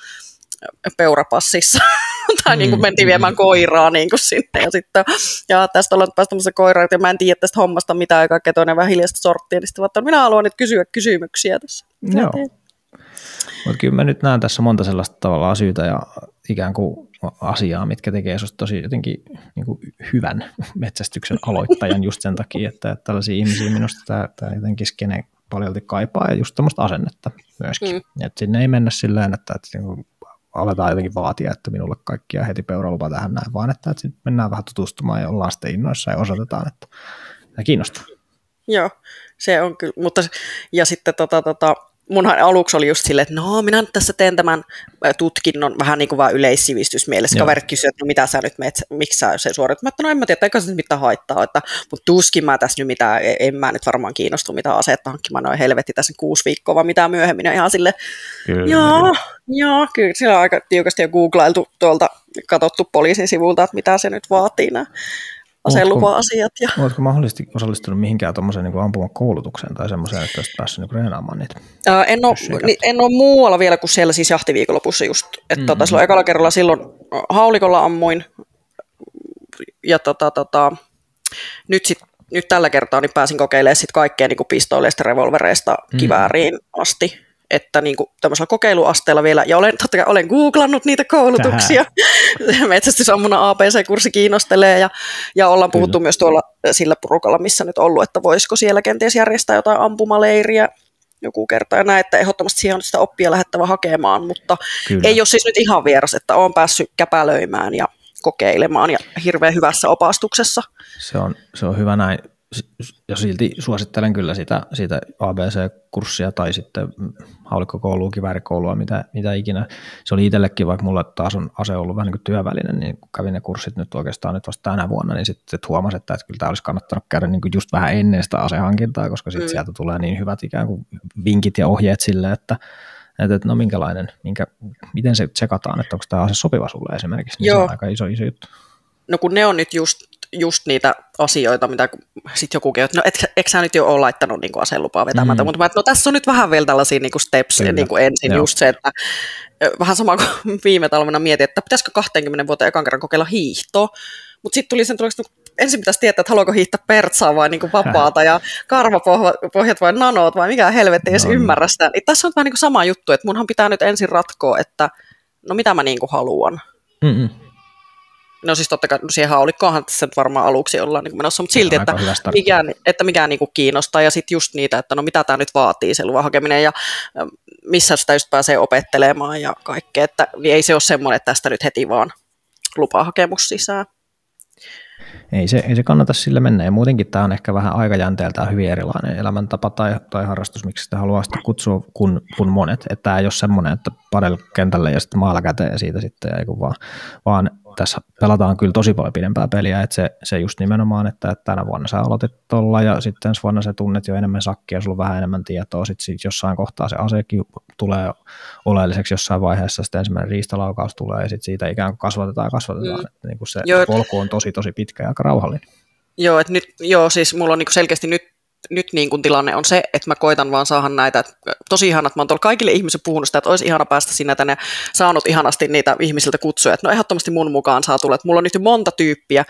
peurapassissa, tai niin kuin mm, mentiin viemään mm. koiraa niin kuin sinne, ja sitten, ja tästä ollaan päästämässä koiraa, ja mä en tiedä tästä hommasta mitään, ja kaikkea toinen vähän hiljaista sorttia, niin sitten minä haluan nyt kysyä kysymyksiä tässä. Joo. Mutta kyllä mä nyt näen tässä monta sellaista tavallaan syytä ja ikään kuin asiaa, mitkä tekee sinusta tosi jotenkin niin kuin hyvän metsästyksen aloittajan just sen takia, että tällaisia ihmisiä minusta tämä, tämä jotenkin skene paljolti kaipaa ja just tämmöistä asennetta myöskin. Mm. Että sinne ei mennä silleen, että, että niin kuin aletaan jotenkin vaatia, että minulle kaikkia heti peuralupa tähän näin, vaan että, että mennään vähän tutustumaan ja ollaan sitten innoissa ja osoitetaan, että tämä kiinnostaa. Joo, se on kyllä, mutta ja sitten tota, tota, munhan aluksi oli just silleen, että no minä nyt tässä teen tämän tutkinnon vähän niin kuin vaan yleissivistysmielessä. Kaverit kysyivät, että no mitä sä nyt meet, miksi sä se suoritat? Mä että no en mä tiedä, eikä se nyt mitään haittaa, että, mutta tuskin mä tässä nyt mitään, e, en mä nyt varmaan kiinnostu mitään aseetta hankkimaan, noin helvetti tässä kuusi viikkoa, vaan mitään myöhemmin. Ja ihan sille, kyllä, joo, joo, kyllä, sillä on aika tiukasti jo googlailtu tuolta, katsottu poliisin sivulta, että mitä se nyt vaatii nämä aselupa-asiat. Ja... Oletko mahdollisesti osallistunut mihinkään tuommoiseen niin ampumakoulutukseen tai semmoiseen, että olisit päässyt niin reenaamaan niitä? Ää, en, ole, en ole muualla vielä kuin siellä siis jahtiviikonlopussa just. Että mm-hmm. tota, silloin ekalla kerralla silloin haulikolla ammuin ja tota, tota, nyt, sit, nyt tällä kertaa niin pääsin kokeilemaan sit kaikkea niin pistooleista, revolvereista, mm. kivääriin asti että niin kuin tämmöisellä kokeiluasteella vielä, ja olen, totta kai olen googlannut niitä koulutuksia, metsästysammuna APC-kurssi kiinnostelee, ja, ja ollaan Kyllä. puhuttu myös tuolla sillä porukalla, missä nyt ollut, että voisiko siellä kenties järjestää jotain ampumaleiriä joku kerta, ja näin, että ehdottomasti siihen on sitä oppia lähettävä hakemaan, mutta Kyllä. ei ole siis nyt ihan vieras, että olen päässyt käpälöimään ja kokeilemaan ja hirveän hyvässä opastuksessa. Se on, se on hyvä näin ja silti suosittelen kyllä sitä, sitä ABC-kurssia tai sitten haulikkokoulua, kiväärikoulua, mitä, mitä ikinä. Se oli itsellekin, vaikka mulla taas on ase ollut vähän niin kuin työvälinen, niin kun kävin ne kurssit nyt oikeastaan nyt vasta tänä vuonna, niin sitten huomasin, että, että kyllä tämä olisi kannattanut käydä niin kuin just vähän ennen sitä asehankintaa, koska sitten mm. sieltä tulee niin hyvät ikään kuin vinkit ja ohjeet sille, että, että, että no minkälainen, minkä, miten se tsekataan, että onko tämä ase sopiva sulle esimerkiksi, niin Joo. se on aika iso, iso juttu. No kun ne on nyt just just niitä asioita, mitä sitten joku että no et, eikö sä nyt jo ole laittanut niin aselupaa vetämättä, mm. mutta mä, että no tässä on nyt vähän vielä tällaisia niin steps niin kuin ensin Joo. just se, että vähän sama kuin viime talvena mietin, että pitäisikö 20 vuotta ekan kerran kokeilla hiihtoa, mutta sitten tuli sen tuloksi, että ensin pitäisi tietää, että haluaako hiihtää pertsaa vai niin vapaata ja karvapohjat vai nanot vai mikä helvetti edes no. ymmärrä sitä. Niin tässä on vähän niin kuin sama juttu, että munhan pitää nyt ensin ratkoa, että no mitä mä niin kuin haluan. Mm-mm. No siis totta kai no siihen haulikkoahan tässä nyt varmaan aluksi ollaan niin menossa, mutta silti, että mikä, että mikä niin kiinnostaa ja sitten just niitä, että no mitä tämä nyt vaatii se luvan hakeminen ja missä sitä just pääsee opettelemaan ja kaikkea, että niin ei se ole semmoinen, että tästä nyt heti vaan lupahakemus sisään ei se, ei se kannata sille mennä. Ja muutenkin tämä on ehkä vähän aikajänteeltään hyvin erilainen elämäntapa tai, tai harrastus, miksi sitä haluaa sitten kutsua kuin, kuin monet. Että tämä ei ole semmoinen, että padel kentälle ja sitten maalla käteen ja siitä sitten, ei vaan, vaan tässä pelataan kyllä tosi paljon pidempää peliä, että se, se just nimenomaan, että, tänä vuonna sä aloitit tuolla ja sitten ensi vuonna sä tunnet jo enemmän sakkia, sulla on vähän enemmän tietoa, sitten sit jossain kohtaa se asekin tulee oleelliseksi jossain vaiheessa, sitten ensimmäinen riistalaukaus tulee ja sitten siitä ikään kuin kasvatetaan ja kasvatetaan, mm. että niin kuin se Joo. polku on tosi tosi pitkä ja aika rauhallinen. Joo, että nyt, joo, siis mulla on niin selkeästi nyt nyt niin kuin tilanne on se, että mä koitan vaan saada näitä, tosi ihana, että mä oon tuolla kaikille ihmisille puhunut sitä, että olisi ihana päästä sinne tänne, saanut ihanasti niitä ihmisiltä kutsuja, että no ehdottomasti mun mukaan saa tulla, että mulla on nyt monta tyyppiä,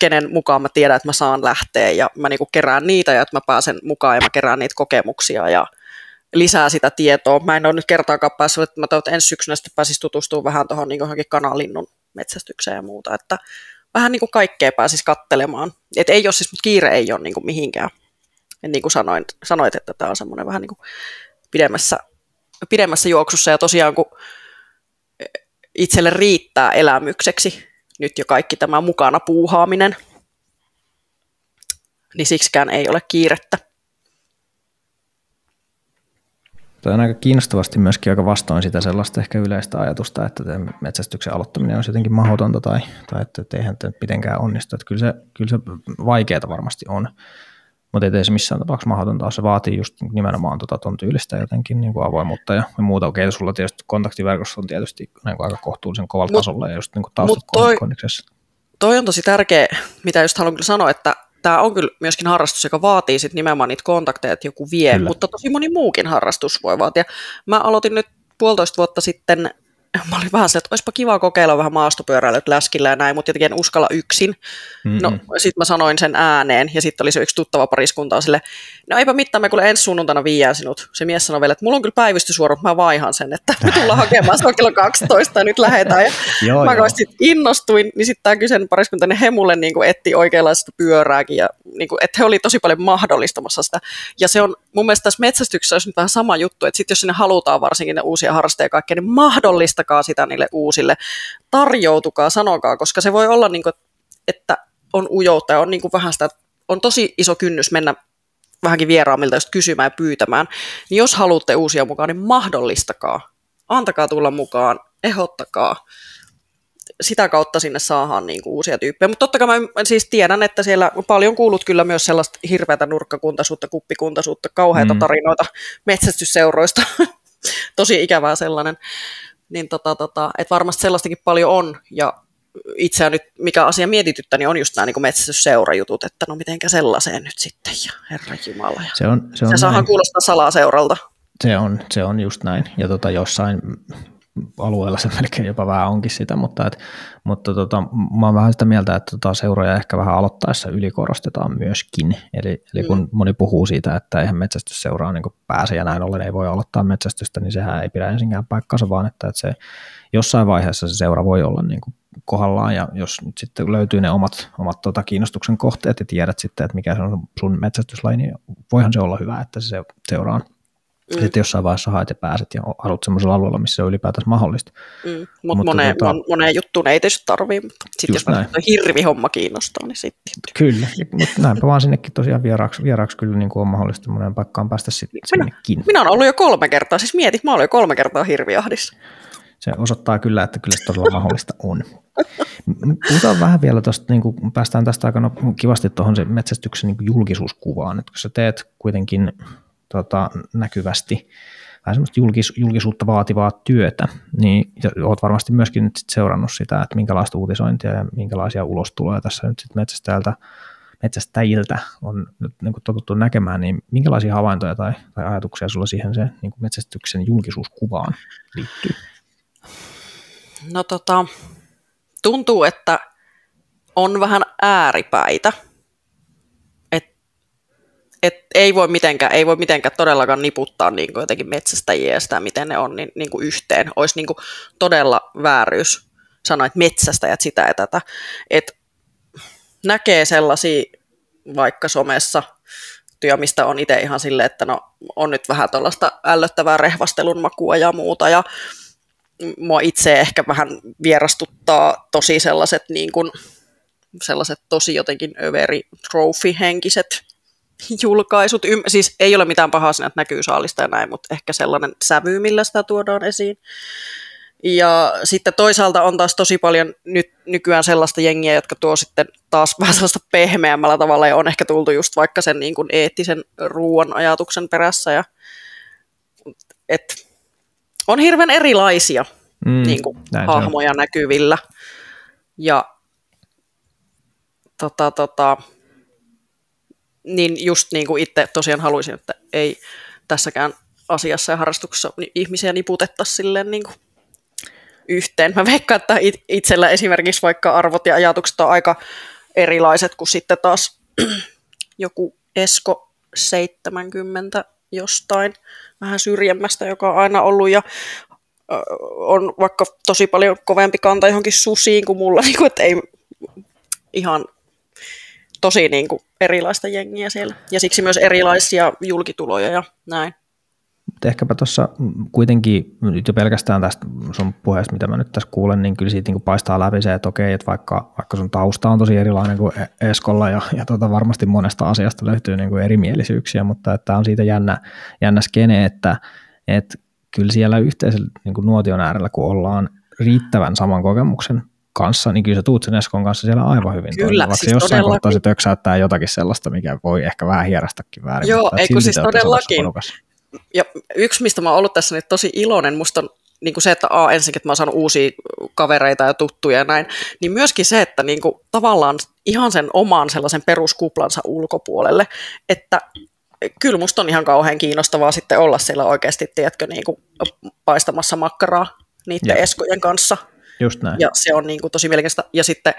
kenen mukaan mä tiedän, että mä saan lähteä ja mä niin kuin kerään niitä ja että mä pääsen mukaan ja mä kerään niitä kokemuksia ja lisää sitä tietoa. Mä en ole nyt kertaakaan päässyt, että mä toivon, ensi syksynä sitten pääsisi tutustumaan vähän tuohon niin kanalinnun metsästykseen ja muuta, että vähän niin kuin kaikkea pääsisi kattelemaan. Et ei ole siis, mutta kiire ei ole niin kuin mihinkään. Ja niin kuin sanoin, sanoit, että tämä on semmoinen vähän niin kuin pidemmässä, pidemmässä juoksussa ja tosiaan kun itselle riittää elämykseksi nyt jo kaikki tämä mukana puuhaaminen, niin siksikään ei ole kiirettä. Tuo on aika kiinnostavasti myöskin aika vastoin sitä sellaista ehkä yleistä ajatusta, että metsästyksen aloittaminen on jotenkin mahdotonta tai, tai että eihän tämä mitenkään onnistu. Että kyllä se, kyllä se vaikeaa varmasti on mutta ei se missään tapauksessa mahdotonta Se vaatii just nimenomaan tota ton tyylistä jotenkin niin kuin avoimuutta ja, ja muuta. Okei, sulla tietysti kontaktiverkossa on tietysti niin kuin aika kohtuullisen kovalla mut, tasolla ja just niin kuin taustat toi, toi on tosi tärkeä, mitä just haluan kyllä sanoa, että tämä on kyllä myöskin harrastus, joka vaatii sit nimenomaan niitä kontakteja, että joku vie, kyllä. mutta tosi moni muukin harrastus voi vaatia. Mä aloitin nyt puolitoista vuotta sitten mä olin vähän se, että olisipa kiva kokeilla vähän maastopyöräilyt läskillä ja näin, mutta jotenkin en uskalla yksin. Mm-hmm. No sitten mä sanoin sen ääneen ja sitten oli se yksi tuttava pariskunta sille, no eipä mitään, me kuule ensi sunnuntaina viiään sinut. Se mies sanoi vielä, että mulla on kyllä päivystysvuoro, mä vaihan sen, että me tullaan hakemaan sitä kello 12 ja nyt lähdetään. Ja joo, mä kun sitten innostuin, niin sitten tämä kyseinen pariskunta, niin he mulle niin etti oikeanlaista pyörääkin ja niin kuin, että he oli tosi paljon mahdollistamassa sitä. Ja se on mun mielestä tässä metsästyksessä olisi nyt vähän sama juttu, että sitten jos sinne halutaan varsinkin ne uusia harrastajia ja kaikkea, niin mahdollistakaa sitä niille uusille. Tarjoutukaa, sanokaa, koska se voi olla, niin kuin, että on ujoutta ja on niin kuin vähän sitä, on tosi iso kynnys mennä vähänkin vieraamilta just kysymään ja pyytämään. Niin jos haluatte uusia mukaan, niin mahdollistakaa. Antakaa tulla mukaan, ehdottakaa sitä kautta sinne saadaan niin kuin uusia tyyppejä. Mutta totta kai mä siis tiedän, että siellä paljon kuulut kyllä myös sellaista hirveätä nurkkakuntaisuutta, kuppikuntaisuutta, kauheita mm. tarinoita metsästysseuroista. Tosi ikävää sellainen. Niin tota, tota, että varmasti sellaistakin paljon on. Ja itseä nyt, mikä asia mietityttä, niin on just nämä niin metsästysseurajutut, että no mitenkä sellaiseen nyt sitten, ja herra Jumala. Ja se on, se on se saahan kuulostaa salaa seuralta. Se on, se on just näin, ja tota, jossain alueella se melkein jopa vähän onkin sitä, mutta, et, mutta tota, mä oon vähän sitä mieltä, että tota, seuroja ehkä vähän aloittaessa ylikorostetaan myöskin. Eli, eli kun mm. moni puhuu siitä, että eihän metsästysseuraa niin pääse ja näin ollen ei voi aloittaa metsästystä, niin sehän ei pidä ensinkään paikkansa, vaan että, että se jossain vaiheessa se seura voi olla niin kuin kohdallaan ja jos nyt sitten löytyy ne omat, omat tota, kiinnostuksen kohteet ja tiedät sitten, että mikä se on sun metsästyslaji, niin voihan se olla hyvä, että se seuraa Mm. Sitten jossain vaiheessa haet ja pääset ja asut sellaisella alueella, missä se on ylipäätänsä mahdollista. Mm. Mut mutta moneen, tota, moneen juttuun ei tietysti tarvii, mutta sitten jos hirvi homma kiinnostaa, niin sitten. Kyllä, mutta näinpä vaan sinnekin tosiaan vieraaksi, vieraaksi kyllä niin kuin on mahdollista moneen paikkaan päästä sitten minä, sinnekin. Minä olen ollut jo kolme kertaa, siis mietit, mä olen jo kolme kertaa hirviahdissa. Se osoittaa kyllä, että kyllä se todella mahdollista on. Puhutaan vähän vielä tuosta, niin kuin päästään tästä aika no, kivasti tuohon se metsästyksen niin julkisuuskuvaan, että kun sä teet kuitenkin tota, näkyvästi vähän semmoista julkis, julkisuutta vaativaa työtä, niin olet varmasti myöskin nyt sit seurannut sitä, että minkälaista uutisointia ja minkälaisia ulostuloja tässä nyt sitten metsästäjältä, metsästäjiltä on nyt niin kuin totuttu näkemään, niin minkälaisia havaintoja tai, tai ajatuksia sulla siihen se niin kuin metsästyksen julkisuuskuvaan liittyy? No tota, tuntuu, että on vähän ääripäitä et ei voi mitenkään, ei voi mitenkään todellakaan niputtaa niin kuin jotenkin metsästäjiä ja sitä, miten ne on niin, niin kuin yhteen. Olisi niin kuin todella vääryys sanoa, että metsästäjät sitä ja tätä. Et näkee sellaisia vaikka somessa, työ, mistä on itse ihan silleen, että no, on nyt vähän tuollaista ällöttävää rehvastelun makua ja muuta. Ja mua itse ehkä vähän vierastuttaa tosi sellaiset, niin kuin, sellaiset tosi jotenkin överi trophy-henkiset julkaisut. Ym- siis ei ole mitään pahaa siinä, että näkyy saalista ja näin, mutta ehkä sellainen sävy, millä sitä tuodaan esiin. Ja sitten toisaalta on taas tosi paljon nyt nykyään sellaista jengiä, jotka tuo sitten taas vähän sellaista pehmeämmällä tavalla ja on ehkä tultu just vaikka sen niin kuin eettisen ruoan ajatuksen perässä. Ja, et, on hirveän erilaisia mm, niin kuin, hahmoja on. näkyvillä. Ja tota, tota, niin just niin kuin itse tosiaan haluaisin, että ei tässäkään asiassa ja harrastuksessa ihmisiä niputettaisi silleen niin kuin yhteen. Mä veikkaan, että itsellä esimerkiksi vaikka arvot ja ajatukset on aika erilaiset kuin sitten taas joku Esko 70 jostain vähän syrjemmästä, joka on aina ollut ja on vaikka tosi paljon kovempi kanta johonkin susiin kuin mulla, niin kuin, että ei ihan tosi niin kuin erilaista jengiä siellä. Ja siksi myös erilaisia julkituloja ja näin. Ehkäpä tuossa kuitenkin nyt jo pelkästään tästä sun puheesta, mitä mä nyt tässä kuulen, niin kyllä siitä niin paistaa läpi se, että okei, että vaikka, vaikka sun tausta on tosi erilainen kuin e- Eskolla ja, ja tota varmasti monesta asiasta löytyy niin kuin erimielisyyksiä, mutta että on siitä jännä, jännä skene, että, että kyllä siellä yhteisellä niin nuotion äärellä, kun ollaan riittävän saman kokemuksen kanssa, niin kyllä sä tuut sen Eskon kanssa siellä aivan hyvin Kyllä, siis jossain kohtaa se töksäyttää jotakin sellaista, mikä voi ehkä vähän hierastakin väärin. Joo, ei kun siis todellakin. Ja yksi, mistä mä oon ollut tässä nyt tosi iloinen, musta on niin kuin se, että a, ensinnäkin, että mä oon saanut uusia kavereita ja tuttuja ja näin, niin myöskin se, että niin kuin, tavallaan ihan sen oman sellaisen peruskuplansa ulkopuolelle, että kyllä musta on ihan kauhean kiinnostavaa sitten olla siellä oikeasti, tiedätkö, niin kuin paistamassa makkaraa niiden ja. eskojen kanssa Just näin. Ja se on niin kuin tosi mielenkiintoista. Ja sitten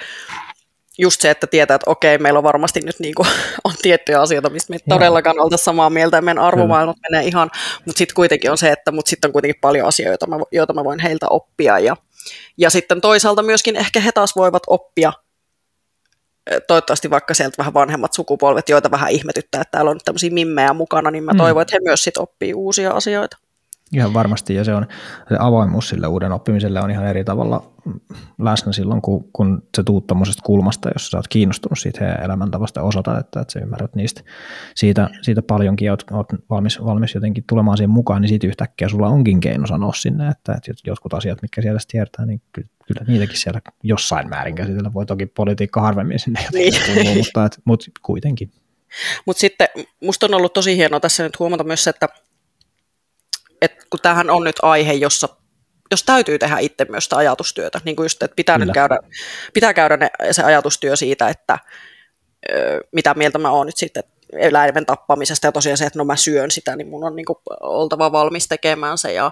just se, että tietää, että okei, meillä on varmasti nyt niin kuin, on tiettyjä asioita, mistä me todellakaan oltaisiin samaa mieltä, ja meidän arvomaailmat menee ihan, mutta sitten kuitenkin on se, että mutta sitten on kuitenkin paljon asioita, joita mä, joita mä voin heiltä oppia, ja, ja sitten toisaalta myöskin ehkä he taas voivat oppia toivottavasti vaikka sieltä vähän vanhemmat sukupolvet, joita vähän ihmetyttää, että täällä on tämmöisiä mimmejä mukana, niin mä mm. toivon, että he myös sit oppii uusia asioita. Ihan varmasti, ja se on se avoimuus sille uuden oppimiselle on ihan eri tavalla läsnä silloin, kun, kun se tuut tuommoisesta kulmasta, jos sä oot kiinnostunut siitä heidän elämäntavasta osoitat, että, että sä ymmärrät niistä siitä, siitä paljonkin ja oot, oot valmis, valmis jotenkin tulemaan siihen mukaan, niin siitä yhtäkkiä sulla onkin keino sanoa sinne, että, että jotkut asiat, mitkä siellä tiedetään, niin kyllä, kyllä niitäkin siellä jossain määrin käsitellä. Voi toki politiikka harvemmin sinne niin. kuuluu, mutta, et, mutta kuitenkin. Mutta sitten musta on ollut tosi hienoa tässä nyt huomata myös se, että et kun tämähän on nyt aihe, jossa jos täytyy tehdä itse myös sitä ajatustyötä, niin kuin just, että pitää, nyt käydä, pitää käydä ne, se ajatustyö siitä, että ö, mitä mieltä mä oon nyt sitten eläimen tappamisesta ja tosiaan se, että no mä syön sitä, niin mun on niin kuin oltava valmis tekemään se ja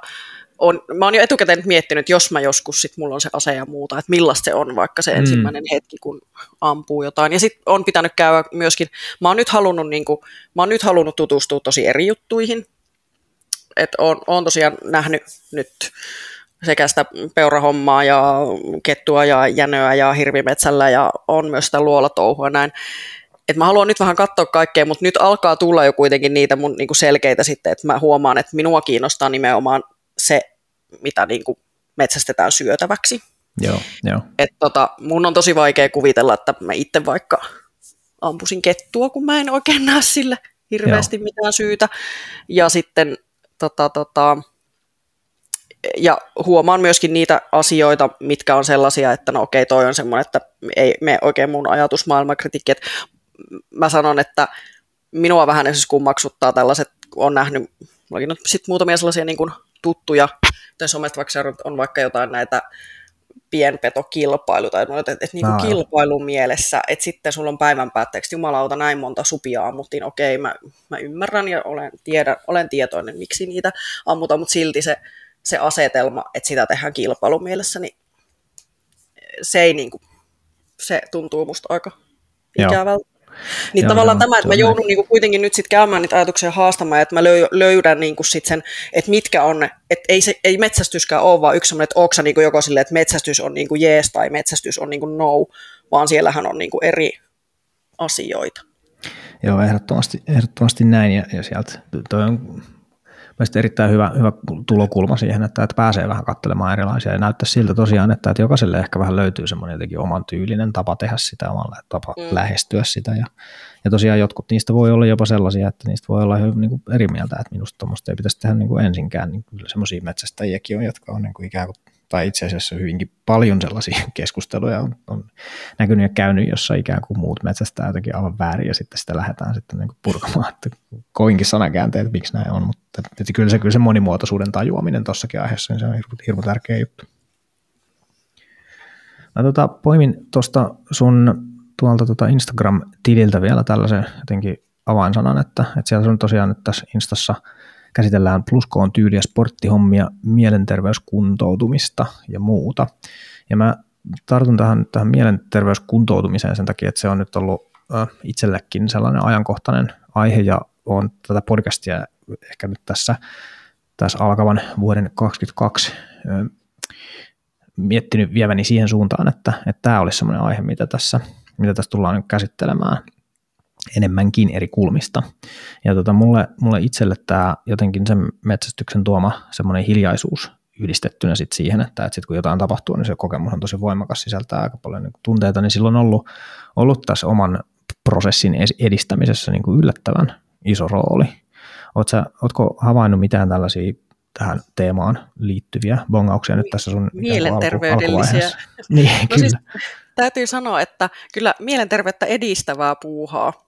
on, mä oon jo etukäteen miettinyt, että jos mä joskus sit mulla on se ase ja muuta, että millaista se on vaikka se mm. ensimmäinen hetki, kun ampuu jotain. Ja sitten on pitänyt käydä myöskin, mä oon nyt halunnut, niin kuin, mä oon nyt halunnut tutustua tosi eri juttuihin. Että oon, oon tosiaan nähnyt nyt sekä sitä peurahommaa ja kettua ja jänöä ja hirvimetsällä ja on myös sitä luolatouhua näin. Et mä haluan nyt vähän katsoa kaikkea, mutta nyt alkaa tulla jo kuitenkin niitä mun niinku selkeitä sitten, että mä huomaan, että minua kiinnostaa nimenomaan se, mitä niinku metsästetään syötäväksi. Joo, joo. Et tota, mun on tosi vaikea kuvitella, että mä itse vaikka ampusin kettua, kun mä en oikein näe sille hirveästi joo. mitään syytä. Ja sitten tota, tota, ja huomaan myöskin niitä asioita, mitkä on sellaisia, että no okei, toi on semmoinen, että ei me oikein mun ajatusmaailmakritiikki, että mä sanon, että minua vähän esimerkiksi kummaksuttaa tällaiset, on nähnyt, mullakin on sitten muutamia sellaisia niin kuin tuttuja, tai somesta vaikka on vaikka jotain näitä pienpetokilpailu, tai että, että niin kuin kilpailun mielessä, että sitten sulla on päivän päätteeksi, jumalauta, näin monta supia ammuttiin, okei, mä, mä ymmärrän ja olen, tiedän, olen tietoinen, miksi niitä ammutaan, mutta silti se se asetelma, että sitä tehdään kilpailumielessä, niin se ei niin kuin, se tuntuu musta aika ikävältä. Niin Joo, tavallaan tämä, että mä joudun niinku kuitenkin nyt sitten käymään niitä ajatuksia haastamaan, että mä löydän niinku sit sen, että mitkä on ne, että ei, se, ei metsästyskään ole vaan yksi sellainen, että onko niinku joko silleen, että metsästys on niinku jees tai metsästys on niinku no, vaan siellähän on niinku eri asioita. Joo, ehdottomasti, ehdottomasti näin ja, ja sieltä toi on mielestäni erittäin hyvä, hyvä tulokulma siihen, että, että pääsee vähän katselemaan erilaisia. Ja näyttää siltä tosiaan, että, että jokaiselle ehkä vähän löytyy semmoinen jotenkin oman tyylinen tapa tehdä sitä, omalla tapa mm. lähestyä sitä. Ja, ja tosiaan jotkut niistä voi olla jopa sellaisia, että niistä voi olla hyvin niin kuin eri mieltä, että minusta tuommoista ei pitäisi tehdä niin kuin ensinkään, niin kyllä semmoisia metsästäjiäkin on, jotka on niin kuin ikään kuin tai itse asiassa hyvinkin paljon sellaisia keskusteluja on, on näkynyt ja käynyt, jossa ikään kuin muut metsästää jotenkin aivan väärin ja sitten sitä lähdetään sitten niin purkamaan, että koinkin sanakäänteet, miksi näin on, mutta kyllä se, kyllä se monimuotoisuuden tajuaminen tuossakin aiheessa, niin se on hirveän, hirveän tärkeä juttu. Mä tota, poimin tuosta sun tuolta tota Instagram-tililtä vielä tällaisen jotenkin avainsanan, että, että siellä on tosiaan nyt tässä Instassa – käsitellään pluskoon tyyliä, sporttihommia, mielenterveyskuntoutumista ja muuta. Ja mä tartun tähän, tähän mielenterveyskuntoutumiseen sen takia, että se on nyt ollut itsellekin sellainen ajankohtainen aihe ja on tätä podcastia ehkä nyt tässä, tässä alkavan vuoden 2022 äh, miettinyt vieväni siihen suuntaan, että, että tämä olisi sellainen aihe, mitä tässä, mitä tässä tullaan nyt käsittelemään enemmänkin eri kulmista. Ja tota, mulle, mulle itselle tämä jotenkin sen metsästyksen tuoma semmoinen hiljaisuus yhdistettynä sit siihen, että, että sit kun jotain tapahtuu, niin se kokemus on tosi voimakas, sisältää aika paljon niin tunteita, niin silloin on ollut, ollut tässä oman prosessin edistämisessä niin kuin yllättävän iso rooli. Oot sä, ootko havainnut mitään tällaisia tähän teemaan liittyviä bongauksia nyt tässä sun Mielenterveydellisiä. Alku, niin, no kyllä. Siis, täytyy sanoa, että kyllä mielenterveyttä edistävää puuhaa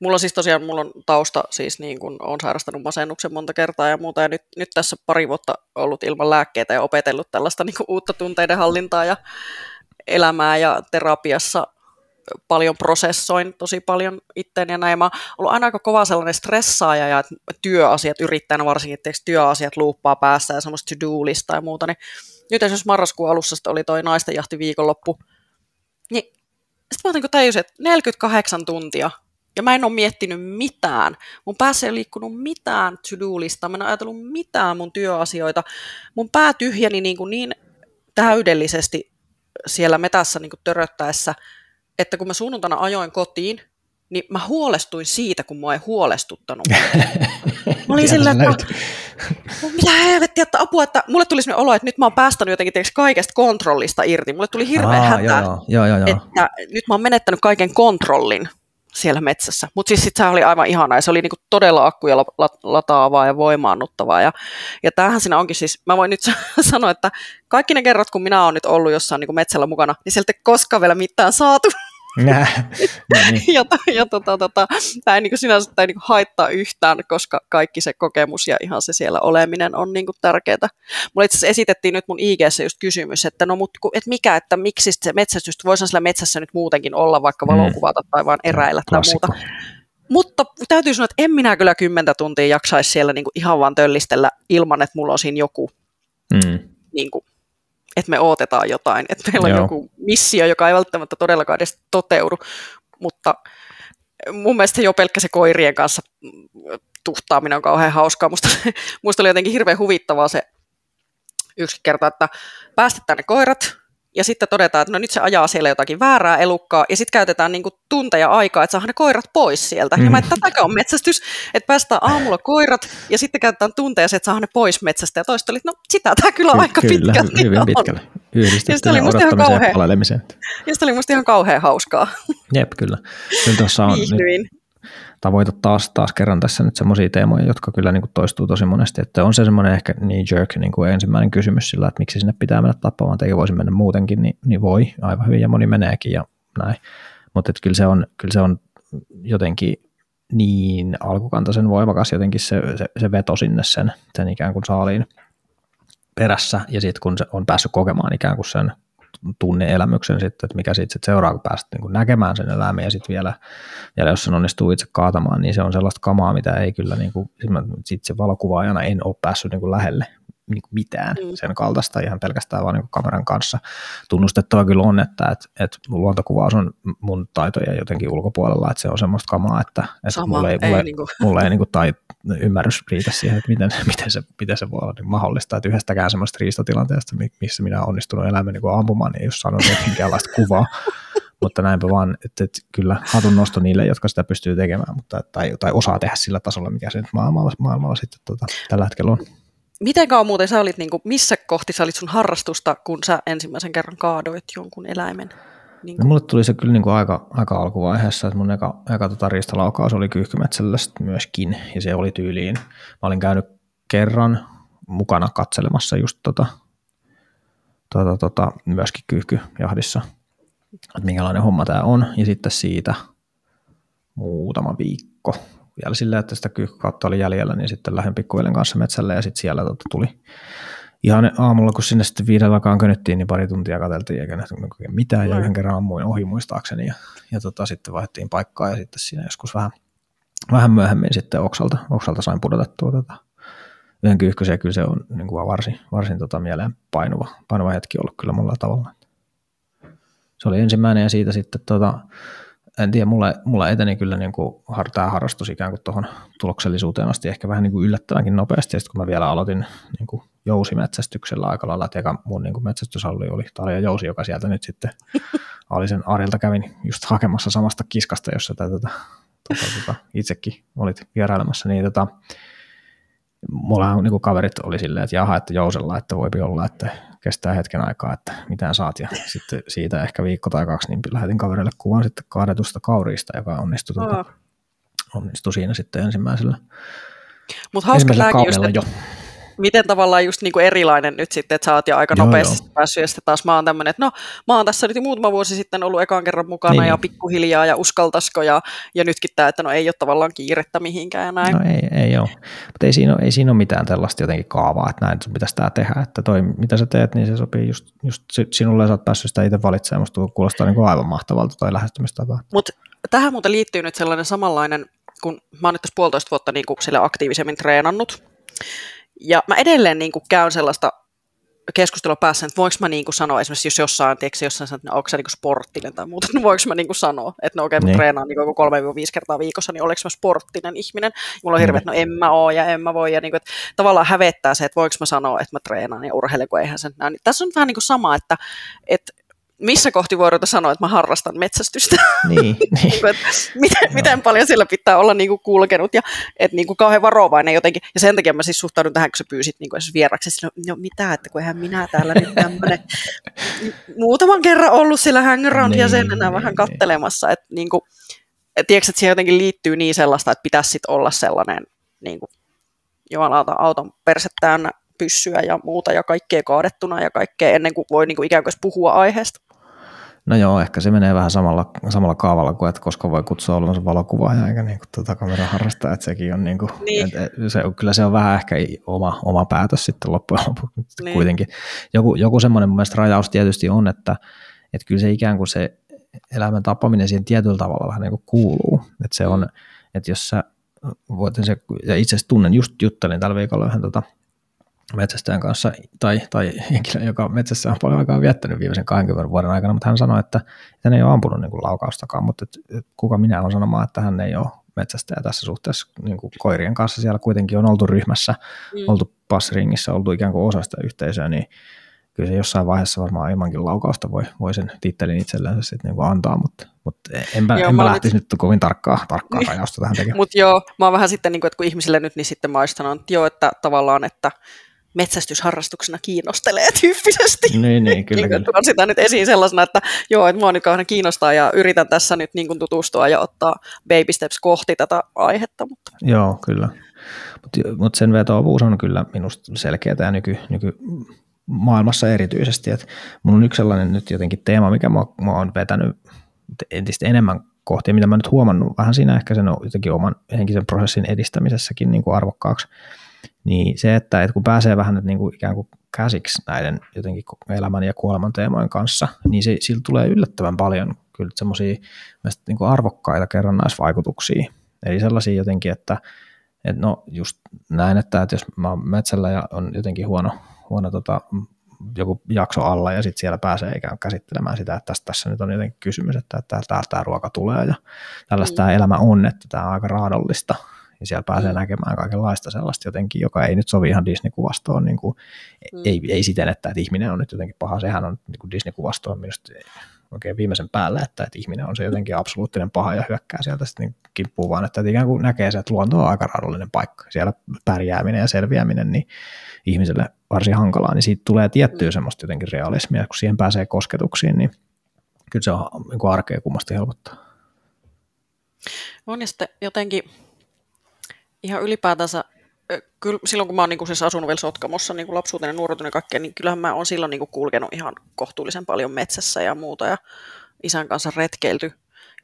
Mulla on siis tosiaan mulla on tausta, siis niin kun olen sairastanut masennuksen monta kertaa ja muuta, ja nyt, nyt tässä pari vuotta ollut ilman lääkkeitä ja opetellut tällaista niin uutta tunteiden hallintaa ja elämää ja terapiassa paljon prosessoin tosi paljon itteen ja näin. Mä oon ollut aina aika kova sellainen stressaaja ja työasiat yrittäjänä varsinkin, että työasiat luuppaa päässä ja semmoista to-do-lista ja muuta, niin nyt esimerkiksi marraskuun alussa oli toi naisten jahti viikonloppu, niin sitten mä niin tajusin, että 48 tuntia, ja mä en ole miettinyt mitään. Mun päässä ei ole liikkunut mitään to-do-listaa, mä en ole ajatellut mitään mun työasioita. Mun pää tyhjeni niin, kuin niin täydellisesti siellä metässä niin kuin töröttäessä, että kun mä sunnuntaina ajoin kotiin, niin mä huolestuin siitä, kun mua ei huolestuttanut. Mä olin sillä, että mitä helvettiä, että apua, että mulle tuli sellainen olo, että nyt mä oon päästänyt jotenkin kaikesta kontrollista irti. Mulle tuli hirveä Aa, hätä, joo, joo, joo, joo. että nyt mä oon menettänyt kaiken kontrollin siellä metsässä. Mutta siis sit se oli aivan ihana ja se oli niinku todella akkuja lataavaa ja voimaannuttavaa. Ja, ja tämähän siinä onkin siis, mä voin nyt sanoa, että kaikki ne kerrat, kun minä oon nyt ollut jossain niinku metsällä mukana, niin sieltä ei koskaan vielä mitään saatu. Nää, no niin. ja, ja tota, tota, tämä ei niin sinänsä tämä ei niin haittaa yhtään, koska kaikki se kokemus ja ihan se siellä oleminen on niin tärkeää. Mulle itse asiassa esitettiin nyt mun ig just kysymys, että no mut, et mikä, että miksi se metsästys, voisihan sillä metsässä nyt muutenkin olla, vaikka Mm. valokuvata tai vaan eräillä tai Klassikko. muuta. Mutta täytyy sanoa, että en minä kyllä kymmentä tuntia jaksaisi siellä niin ihan vaan töllistellä ilman, että mulla on siinä joku, Mm. niin kuin, että me odotetaan jotain, että meillä on Joo. joku missio, joka ei välttämättä todellakaan edes toteudu, mutta mun mielestä jo pelkkä se koirien kanssa tuhtaaminen on kauhean hauskaa. Musta, musta oli jotenkin hirveän huvittavaa se yksi kerta, että päästetään ne koirat ja sitten todetaan, että no nyt se ajaa siellä jotakin väärää elukkaa ja sitten käytetään niinku tunteja aikaa, että saadaan ne koirat pois sieltä. Mm. Ja mä, että tätäkö on metsästys, että päästään aamulla koirat ja sitten käytetään tunteja, että saadaan ne pois metsästä. Ja toiset oli, että no sitä tämä kyllä Ky- aika kyllä, pitkälti hyvin on. pitkälle. Yhdistettynä oli musta ihan odottamiseen ja. Ja oli musta ihan kauhean hauskaa. Jep, kyllä. Kyllä tuossa on nyt Tavoitat taas, taas kerran tässä nyt semmoisia teemoja, jotka kyllä niin kuin toistuu tosi monesti, että on se semmoinen ehkä knee jerk niin kuin ensimmäinen kysymys sillä, että miksi sinne pitää mennä tappamaan, että eikö voisi mennä muutenkin, niin, niin voi aivan hyvin ja moni meneekin ja näin, mutta kyllä se on, kyllä se on jotenkin niin alkukantaisen voimakas jotenkin se, se, se veto sinne sen, sen ikään kuin saaliin perässä ja sitten kun se on päässyt kokemaan ikään kuin sen tunneelämyksen sitten, että mikä siitä sit seuraa, kun pääset niin kuin näkemään sen eläimen ja sitten vielä, vielä jos sen onnistuu itse kaatamaan, niin se on sellaista kamaa, mitä ei kyllä, niin kuin, sitten se valokuvaajana en ole päässyt niin kuin lähelle niin kuin mitään Mm. sen kaltaista ihan pelkästään vaan niin kuin kameran kanssa. Tunnustettava kyllä on, että, että, että luontokuvaus on mun taitoja jotenkin ulkopuolella, että se on semmoista kamaa, että, että Sama, mulla ei, ei mulla, niinku- mulla ei niin kuin tai, ymmärrys riitä siihen, että miten, miten, se, miten se voi olla niin mahdollista, että yhdestäkään semmoista riistatilanteesta, mi- missä minä olen onnistunut elämän niin kuin ampumaan, niin ei ole saanut minkäänlaista kuvaa. Mutta näinpä vaan, että, että kyllä hatun nosto niille, jotka sitä pystyy tekemään, mutta, tai, tai osaa tehdä sillä tasolla, mikä se nyt maailmalla, maailmalla sitten tota, tällä hetkellä on. Miten kauan muuten sä olit, niin kuin, missä kohti sä olit sun harrastusta, kun sä ensimmäisen kerran kaadoit jonkun eläimen? Niin No, mulle tuli se kyllä niin kuin aika, aika alkuvaiheessa, että mun eka, eka tota riistalaukaus oli kyyhkymetsällä myöskin, ja se oli tyyliin. Mä olin käynyt kerran mukana katselemassa just tota, tota, tota, myöskin kyyhkyjahdissa, että minkälainen homma tämä on, ja sitten siitä muutama viikko vielä silleen, että sitä kyyhkykautta oli jäljellä, niin sitten lähdin pikkuveljen kanssa metsälle, ja sitten siellä tota, tuli ihan aamulla, kun sinne sitten viiden alkaan könyttiin, niin pari tuntia katseltiin eikä nähty oikein mitään, ja yhden kerran ammuin ohi muistaakseni, ja, ja tota, sitten vaihdettiin paikkaa, ja sitten siinä joskus vähän, vähän myöhemmin sitten oksalta, oksalta sain pudotettua tota, yhden kyyhkysen, ja kyllä se on niin kuin varsin, varsin tota, mieleen painuva, painuva hetki ollut kyllä monella tavalla. Se oli ensimmäinen, ja siitä sitten tota, en tiedä, mulla, mulla eteni kyllä niin kuin, tämä harrastus ikään kuin tuohon tuloksellisuuteen asti ehkä vähän niin kuin yllättävänkin nopeasti, ja sitten kun mä vielä aloitin niin kuin jousimetsästyksellä aika lailla, että eka mun niin kuin metsästyshalli oli Tarja Jousi, joka sieltä nyt sitten Alisen Arilta kävin just hakemassa samasta kiskasta, jossa tätä, tota, tota, tota, itsekin olit vierailemassa, niin tota, mulla niin kaverit oli silleen, että jaha, että Jousella, että voipi olla, että kestää hetken aikaa, että mitään saat. Ja sitten siitä ehkä viikko tai kaksi, niin lähetin kaverille kuvan sitten kaadetusta kauriista, joka onnistui, Aa. onnistui siinä sitten ensimmäisellä, Mutta hauska ensimmäisellä kaudella että jo. Miten tavallaan just niin kuin erilainen nyt sitten, että sä oot jo aika Joo, nopeasti joo. päässyt, ja sitten taas mä oon tämmöinen, että no mä oon tässä nyt muutama vuosi sitten ollut ekan kerran mukana Niin, ja pikkuhiljaa ja uskaltaisiko ja, ja nytkin tämä, että no ei ole tavallaan kiirettä mihinkään ja näin. No ei, ei ole. Mutta ei siinä, ole, ei siinä ole mitään tällaista jotenkin kaavaa, että näin sun pitäisi tämä tehdä. Että toi, mitä sä teet, niin se sopii just, just si- sinulle ja sä oot päässyt sitä itse valitsemaan. Musta kuulostaa niin kuin aivan mahtavalta toi lähestymistapa. Mutta tähän muuten liittyy nyt sellainen samanlainen, kun mä oon nyt tässä puolitoista vuotta niin kuin aktiivisemmin treenannut. Ja mä edelleen niin kuin käyn sellaista keskustelua päässä, että voinko mä niin kuin sanoa, esimerkiksi jos jossain, tiedätkö, jossain sanoo, että no, onko se niin sporttinen tai muuta, niin voinko mä niin kuin sanoa, että no okei, okay, mä Niin. treenaan niin kuin 3-5 kertaa viikossa, niin olenko mä sporttinen ihminen? Ja mulla on hirveä, että no en mä oo ja en mä voi, ja niin kuin, että tavallaan hävettää se, että voinko mä sanoa, että mä treenaan ja urheilen, kun eihän sen näin. Niin tässä on vähän niin kuin sama, että, että missä kohti ruveta sanoa, että mä harrastan metsästystä. Niin, niin. Niin kuin, että miten, miten paljon sillä pitää olla niin kuin kulkenut ja että niin kuin kauhean varovainen jotenkin. Ja sen takia mä siis suhtaudun tähän, kun sä pyysit niin kuin vieraksi. Sillä, no mitä, että kun eihän minä täällä nyt tämmöinen muutaman kerran ollut sillä hangaround Niin, jäsenenä niin, vähän niin. kattelemassa. Että niin kuin, et tiedätkö, että siihen jotenkin liittyy niin sellaista, että pitäisi sit olla sellainen niin kuin, jumalauta auton perse täynnä pyssyä ja muuta ja kaikkea kaadettuna ja kaikkea ennen kuin voi niin kuin ikään kuin puhua aiheesta. No joo, ehkä se menee vähän samalla, samalla kaavalla kuin, että koska voi kutsua olevansa valokuvaaja eikä niin kuin tuota kameran harrastaa, että sekin on niin kuin, niin. Että se, kyllä se on vähän ehkä oma, oma päätös sitten loppujen lopuksi niin. kuitenkin. Joku, joku semmoinen mun mielestä rajaus tietysti on, että, että kyllä se ikään kuin se elämän tappaminen siihen tietyllä tavalla vähän niin kuin kuuluu, että se on, mm. että jos sä voit se, ja itse asiassa tunnen, just juttelin tällä viikolla yhden tota, metsästäjän kanssa, tai, tai henkilö, joka metsässä on paljon aikaa viettänyt viimeisen 20 vuoden aikana, mutta hän sanoi, että, että hän ei ole ampunut niin kuin laukaustakaan, mutta että, että kuka minä olen sanomaan, että hän ei ole metsästäjä tässä suhteessa niin kuin koirien kanssa. Siellä kuitenkin on oltu ryhmässä, mm. oltu passringissä, oltu ikään kuin osa sitä yhteisöä, niin kyllä se jossain vaiheessa varmaan ilmankin laukausta voi, voi sen tittelin itsellensä sitten niin antaa, mutta, mutta enpä, joo, enpä lähtisi nyt... nyt kovin tarkkaa, tarkkaa niin. rajausta tähän tekemään. Mutta joo, mä oon vähän sitten, niin kuin, että kun ihmisille nyt, niin sitten mä olisin että joo, että tavallaan, että metsästysharrastuksena kiinnostelee tyyppisesti. Niin, niin kyllä, niin, kyllä. sitä nyt esiin sellaisena, että joo, että mua nyt kauhean kiinnostaa ja yritän tässä nyt niin kuin tutustua ja ottaa baby steps kohti tätä aihetta. Mutta. Joo, kyllä. Mutta mut sen vetoavuus on kyllä minusta selkeä tämä nyky, nyky maailmassa erityisesti. Et mun on yksi sellainen nyt jotenkin teema, mikä mä, mä oon vetänyt entistä enemmän kohti, mitä mä nyt huomannut vähän siinä ehkä sen jotenkin oman henkisen prosessin edistämisessäkin niin kuin arvokkaaksi, niin se, että, että kun pääsee vähän nyt niin kuin ikään kuin käsiksi näiden jotenkin elämän ja kuoleman teemojen kanssa, niin se, sillä tulee yllättävän paljon kyllä semmoisia niin arvokkaita kerrannaisvaikutuksia. Eli sellaisia jotenkin, että, että no just näin, että, että jos mä oon metsällä ja on jotenkin huono, huono tota, joku jakso alla ja sitten siellä pääsee ikään käsittelemään sitä, että tässä, tässä nyt on jotenkin kysymys, että täältä tämä ruoka tulee ja tällaista mm. tämä elämä on, että tämä on aika raadollista ja siellä pääsee mm. näkemään kaikenlaista sellaista jotenkin, joka ei nyt sovi ihan Disney-kuvastoon, niin kuin, mm. ei, ei siten, että, että ihminen on nyt jotenkin paha, sehän on niin kuin Disney-kuvastoon minusta oikein viimeisen päällä, että, että ihminen on se jotenkin absoluuttinen paha ja hyökkää sieltä sitten niin kimppuu, vaan että, että ikään kuin näkee se, että luonto on aika raadollinen paikka. Siellä pärjääminen ja selviäminen, niin ihmiselle varsin hankalaa, niin siitä tulee tiettyä mm. semmoista jotenkin realismia, kun siihen pääsee kosketuksiin, niin kyllä se on niin kuin arkea kummasti helpottaa. On ja sitten jotenkin ihan ylipäätänsä, kyllä silloin kun mä oon niin siis asunut vielä Sotkamossa niin lapsuuteni ja nuoruuteni kaikkea, niin kyllähän mä oon silloin niin kuin kulkenut ihan kohtuullisen paljon metsässä ja muuta ja isän kanssa retkeilty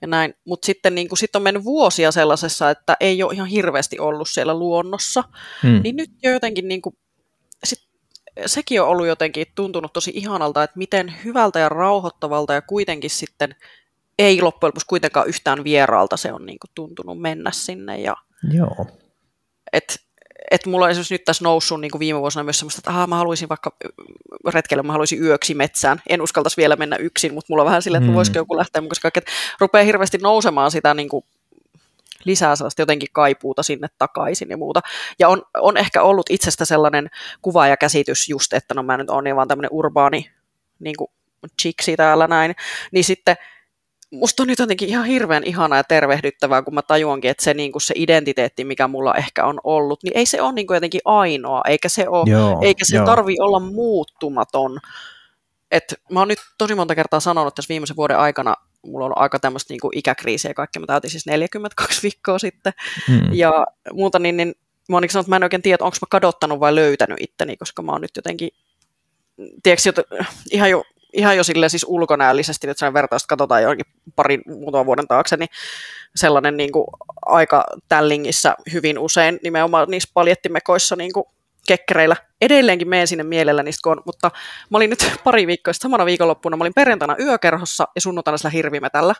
ja näin. Mutta sitten niin kuin, sit on mennyt vuosia sellaisessa, että ei ole ihan hirveästi ollut siellä luonnossa, hmm. niin nyt jo jotenkin niin kuin, sit, sekin on ollut jotenkin tuntunut tosi ihanalta, että miten hyvältä ja rauhoittavalta ja kuitenkin sitten ei loppujen lopuksi kuitenkaan yhtään vieraalta se on niin kuin, tuntunut mennä sinne ja Joo että et mulla on esimerkiksi nyt tässä noussut niin kuin viime vuosina myös semmoista, että aha, mä haluaisin vaikka retkelle, mä haluaisin yöksi metsään. En uskaltaisi vielä mennä yksin, mutta mulla on vähän silleen, että mm. voisiko joku lähteä mukaan, koska että rupeaa hirveästi nousemaan sitä niin kuin lisää sellaista jotenkin kaipuuta sinne takaisin ja muuta. Ja on, on ehkä ollut itsestä sellainen kuva ja käsitys just, että no mä nyt oon niin vaan tämmöinen urbaani niin kuin chiksi täällä näin, niin sitten musta on nyt jotenkin ihan hirveän ihanaa ja tervehdyttävää, kun mä tajuankin, että se, niin kuin se identiteetti, mikä mulla ehkä on ollut, niin ei se ole niin kuin jotenkin ainoa, eikä se, ole, joo, eikä se joo. tarvi olla muuttumaton. Et mä oon nyt tosi monta kertaa sanonut tässä viimeisen vuoden aikana, mulla on aika tämmöistä niin ikäkriisiä ja kaikkea, mä täytin siis 42 viikkoa sitten, hmm. ja muuta, niin, niin mä oon niin sanonut, että mä en oikein tiedä, onko mä kadottanut vai löytänyt itteni, koska mä oon nyt jotenkin tiedätkö, ihan jo ihan jo sille siis ulkonäöllisesti, että sen vertausta katsotaan johonkin parin muutaman vuoden taakse, niin sellainen niin kuin aika tällingissä hyvin usein nimenomaan niissä paljettimekoissa niin kuin kekkereillä. Edelleenkin menen sinne mielellä niistä, kun mutta mä olin nyt pari viikkoa samana viikonloppuna, mä olin perjantaina yökerhossa ja sunnuntaina sillä hirvimetällä.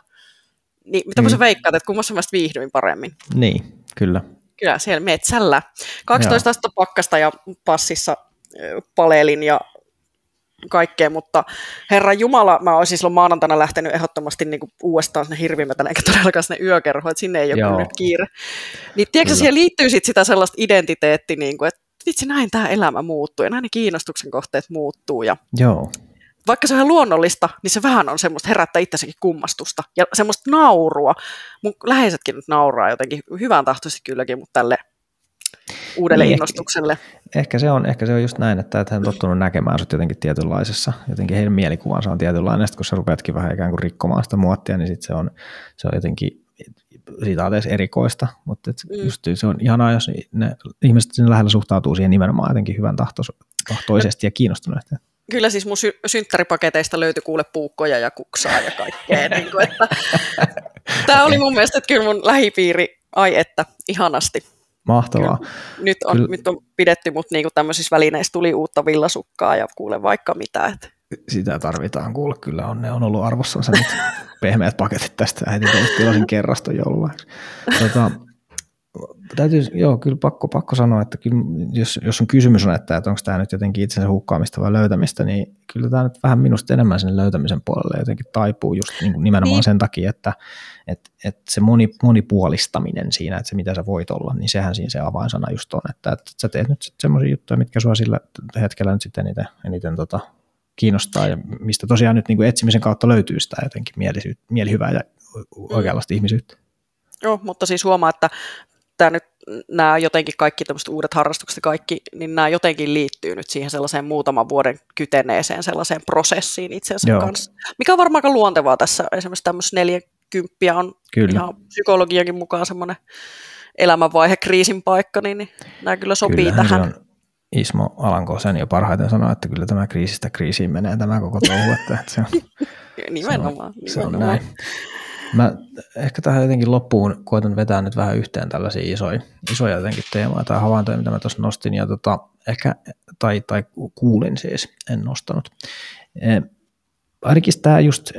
Niin mitä mm. sä veikkaat, että kummassa mä viihdyin paremmin? Niin, kyllä. Kyllä, siellä metsällä. 12 astetta pakkasta ja passissa palelin ja kaikkea, mutta Herra Jumala, mä olisin silloin maanantaina lähtenyt ehdottomasti niin kuin uudestaan sinne hirvimetän, eikä todellakaan sinne yökerhoon, että sinne ei ole Joo. nyt kiire. Niin tiedätkö, siihen liittyy sit sitä sellaista identiteetti, niin kuin, että vitsi näin tämä elämä muuttuu ja näin ne kiinnostuksen kohteet muuttuu. Ja Joo. Vaikka se on ihan luonnollista, niin se vähän on semmoista herättää itsessäkin kummastusta ja semmoista naurua. Mun läheisetkin nyt nauraa jotenkin hyvän tahtoisesti kylläkin, mutta tälle uudelle niin, innostukselle. Ehkä, ehkä, se on, ehkä se on just näin, että, että hän on tottunut näkemään sut jotenkin tietynlaisessa, jotenkin heidän mielikuvansa on tietynlainen, sitten kun sä rupeatkin vähän ikään kuin rikkomaan sitä muottia, niin sitten se on, se on jotenkin siitä on edes erikoista, mutta et mm. just se on ihanaa, jos ne ihmiset sinne lähellä suhtautuu siihen nimenomaan jotenkin hyvän tahtoisesti ja kiinnostuneesti. kyllä siis mun sy- synttäripaketeista löytyi kuule puukkoja ja kuksaa ja kaikkea. niin kuin, että, tämä oli mun mielestä että kyllä mun lähipiiri, ai että, ihanasti. Mahtavaa. Kyllä. Nyt on, kyllä. nyt on pidetty mut niinku tämmöisissä välineissä tuli uutta villasukkaa ja kuule vaikka mitä. Että. Sitä tarvitaan kuule, kyllä on, ne on ollut arvossansa nyt pehmeät paketit tästä, äiti tilasin kerraston joululahjaksi. Tota, täytyy, joo, kyllä pakko, pakko sanoa, että kyllä, jos, jos on kysymys on, että, että onko tämä nyt jotenkin itsensä hukkaamista vai löytämistä, niin kyllä tämä nyt vähän minusta enemmän sinne löytämisen puolelle jotenkin taipuu just niin kuin nimenomaan niin. sen takia, että, että, että se moni, monipuolistaminen siinä, että se mitä sä voit olla, niin sehän siinä se avainsana just on, että, että sä teet nyt semmoisia juttuja, mitkä sua sillä hetkellä nyt sitten eniten, eniten tota, kiinnostaa ja mistä tosiaan nyt niin kuin etsimisen kautta löytyy sitä jotenkin mielihyvää ja oikeanlaista mm. ihmisyyttä. Joo, mutta siis huomaa, että tämä nyt, nämä jotenkin kaikki tämmöiset uudet harrastukset kaikki, niin nämä jotenkin liittyy nyt siihen sellaiseen muutaman vuoden kyteneeseen sellaiseen prosessiin itsensä Joo. kanssa, mikä on varmaan luontevaa tässä, esimerkiksi tämmöisessä neljäkymppiä on kyllä. ihan psykologiakin mukaan semmoinen elämänvaihe, kriisin paikka, niin, niin nämä kyllä sopii kyllä, tähän. On Ismo Alanko sen jo parhaiten sanoi, että kyllä tämä kriisistä kriisiin menee tämä koko touhu, että se on, nimenomaan, se on, nimenomaan. Se on näin. Mä ehkä tähän jotenkin loppuun koitan vetää nyt vähän yhteen tällaisia isoja, isoja jotenkin teemoja tai havaintoja, mitä mä tuossa nostin, ja tota, ehkä, tai, tai kuulin siis, en nostanut. E, ainakin tämä just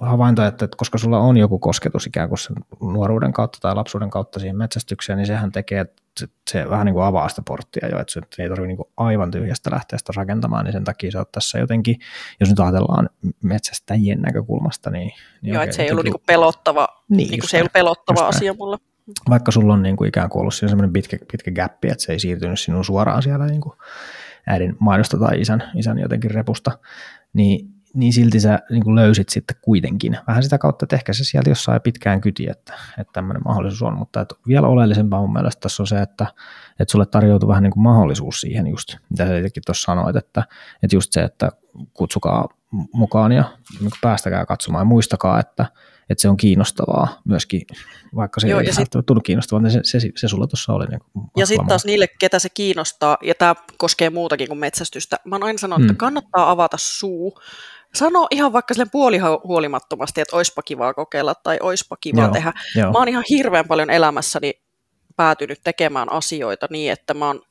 havainto, että, koska sulla on joku kosketus ikään kuin sen nuoruuden kautta tai lapsuuden kautta siihen metsästykseen, niin sehän tekee, se, se vähän niin kuin avaa sitä porttia jo, että ei tarvitse niin kuin aivan tyhjästä lähteä sitä rakentamaan, niin sen takia se on tässä jotenkin, jos nyt ajatellaan metsästäjien näkökulmasta, niin... niin Joo, että se ei ollut niin kuin pelottava, niin, niin kuin se ei ollut pelottava asia mulle. Vaikka sulla on niin kuin ikään kuin ollut siinä semmoinen pitkä, pitkä gappi, että se ei siirtynyt sinun suoraan siellä niin kuin äidin maidosta tai isän, isän jotenkin repusta, niin niin silti sä niin kuin löysit sitten kuitenkin. Vähän sitä kautta, että ehkä se sieltä jossain pitkään kyti, että, että tämmöinen mahdollisuus on, mutta että vielä oleellisempaa mun mielestä tässä on se, että, että sulle tarjoutuu vähän niin kuin mahdollisuus siihen just, mitä sä itsekin tuossa sanoit, että, että just se, että kutsukaa mukaan ja niin päästäkää katsomaan ja muistakaa, että, että se on kiinnostavaa myöskin, vaikka se Joo, ei sit, tullut kiinnostavaa, niin se, se, se sulla tuossa oli. Niin ja sitten taas niille, ketä se kiinnostaa, ja tämä koskee muutakin kuin metsästystä, mä oon aina sanonut, hmm. että kannattaa avata suu, sano ihan vaikka sille puolihuolimattomasti, että oispa kivaa kokeilla tai oispa kiva joo, tehdä. Joo. Mä oon ihan hirveän paljon elämässäni päätynyt tekemään asioita niin, että mä oon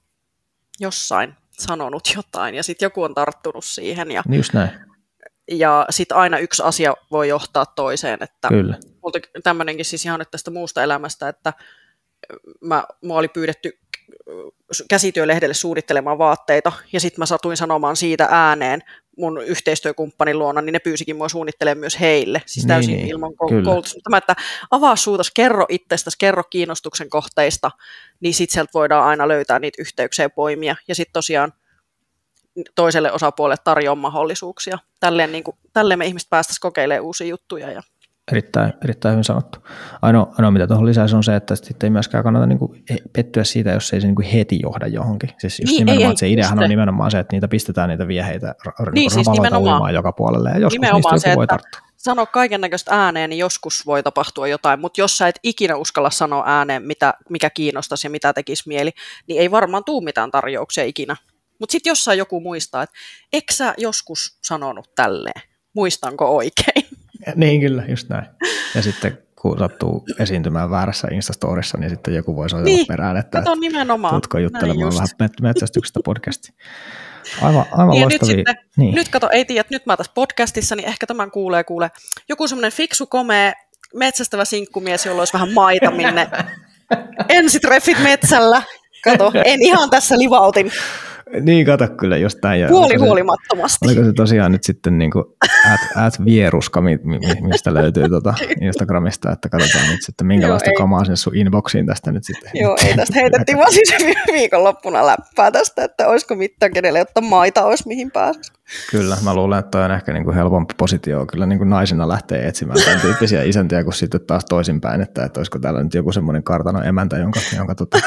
jossain sanonut jotain ja sitten joku on tarttunut siihen. Ja, just näin. Ja sitten aina yksi asia voi johtaa toiseen. Että Kyllä. Multa tämmöinenkin siis ihan nyt tästä muusta elämästä, että mä, mua oli pyydetty käsityölehdelle suunnittelemaan vaatteita, ja sitten mä satuin sanomaan siitä ääneen mun yhteistyökumppanin luona, niin ne pyysikin mua suunnittelemaan myös heille, siis täysin niin, ilman koulutusta. Tämä, että avaa suutas, kerro itsestäsi, kerro kiinnostuksen kohteista, niin sitten sieltä voidaan aina löytää niitä yhteyksiä ja poimia, ja sitten tosiaan toiselle osapuolelle tarjoaa mahdollisuuksia. Tälleen, niin kuin, tälleen me ihmiset päästäisiin kokeilemaan uusia juttuja ja Erittäin, erittäin hyvin sanottu. Ainoa, ainoa mitä tuohon lisäisi on se, että sitten ei myöskään kannata niin kuin pettyä siitä, jos ei se niin kuin heti johda johonkin. Siis just niin, nimenomaan, ei, että se ideahan on nimenomaan se, että niitä pistetään niitä vieheitä niin, siis nimenomaan. joka puolelle ja joskus nimenomaan niistä joku se, voi tarttua. Sano kaiken näköistä ääneen, niin joskus voi tapahtua jotain, mutta jos sä et ikinä uskalla sanoa ääneen, mitä, mikä kiinnostaisi ja mitä tekisi mieli, niin ei varmaan tuu mitään tarjouksia ikinä. Mutta sitten jossain joku muistaa, että eikö sä joskus sanonut tälleen? Muistanko oikein? Niin kyllä, just näin. Ja sitten kun sattuu esiintymään väärässä Instastorissa, niin sitten joku voi soitella niin, perään, että Kato, nimenomaan. tuutko juttelemaan vähän metsästyksestä podcasti. Aivan, aivan niin loistavia. Nyt, sitten, niin. nyt kato, ei tiedä, nyt mä tässä podcastissa, niin ehkä tämän kuulee, kuule. Joku semmoinen fiksu, komea, metsästävä sinkkumies, jolla olisi vähän maita, minne ensitreffit metsällä. Kato, en ihan tässä livautin. Niin, kato kyllä just näin. Puoli huolimattomasti. Oliko se tosiaan nyt sitten niin kuin at, at vieruska, mistä löytyy tuota Instagramista, että katsotaan nyt sitten minkälaista Joo, kamaa sinne sun inboxiin tästä nyt sitten. Joo, ei tästä heitettiin vaan siis viikonloppuna läppää tästä, että olisiko mitään kenelle, jotta maita olisi mihin pääsisi. Kyllä, mä luulen, että toi on ehkä niin kuin helpompi positio kyllä niin kuin naisena lähtee etsimään tämän tyyppisiä isäntiä kuin sitten taas toisinpäin, että, että olisiko täällä nyt joku semmoinen kartano emäntä, jonka, jonka, tota,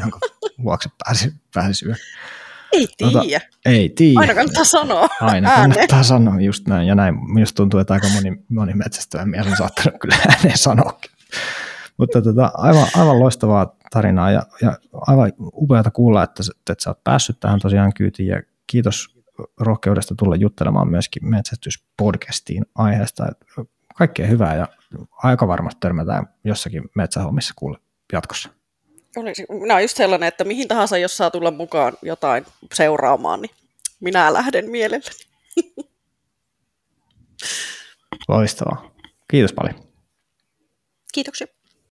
jonka luokse pääsi, pääsi syö. Ei tiedä. Tota, ei tiedä. Aina kannattaa sanoa Aina ääneen. kannattaa sanoa, just näin. Ja näin minusta tuntuu, että aika moni, moni metsästävä mies on saattanut kyllä ääneen sanoakin. Mutta tota, aivan, aivan loistavaa tarinaa ja, ja aivan upeata kuulla, että, että sä oot päässyt tähän tosiaan kyytiin ja kiitos rohkeudesta tulla juttelemaan myöskin metsästyspodcastiin aiheesta. Kaikkea hyvää ja aika varmasti törmätään jossakin metsähommissa kuule jatkossa. Olisi, minä olen just sellainen, että mihin tahansa, jos saa tulla mukaan jotain seuraamaan, niin minä lähden mielelläni. Loistavaa. Kiitos paljon. Kiitoksia.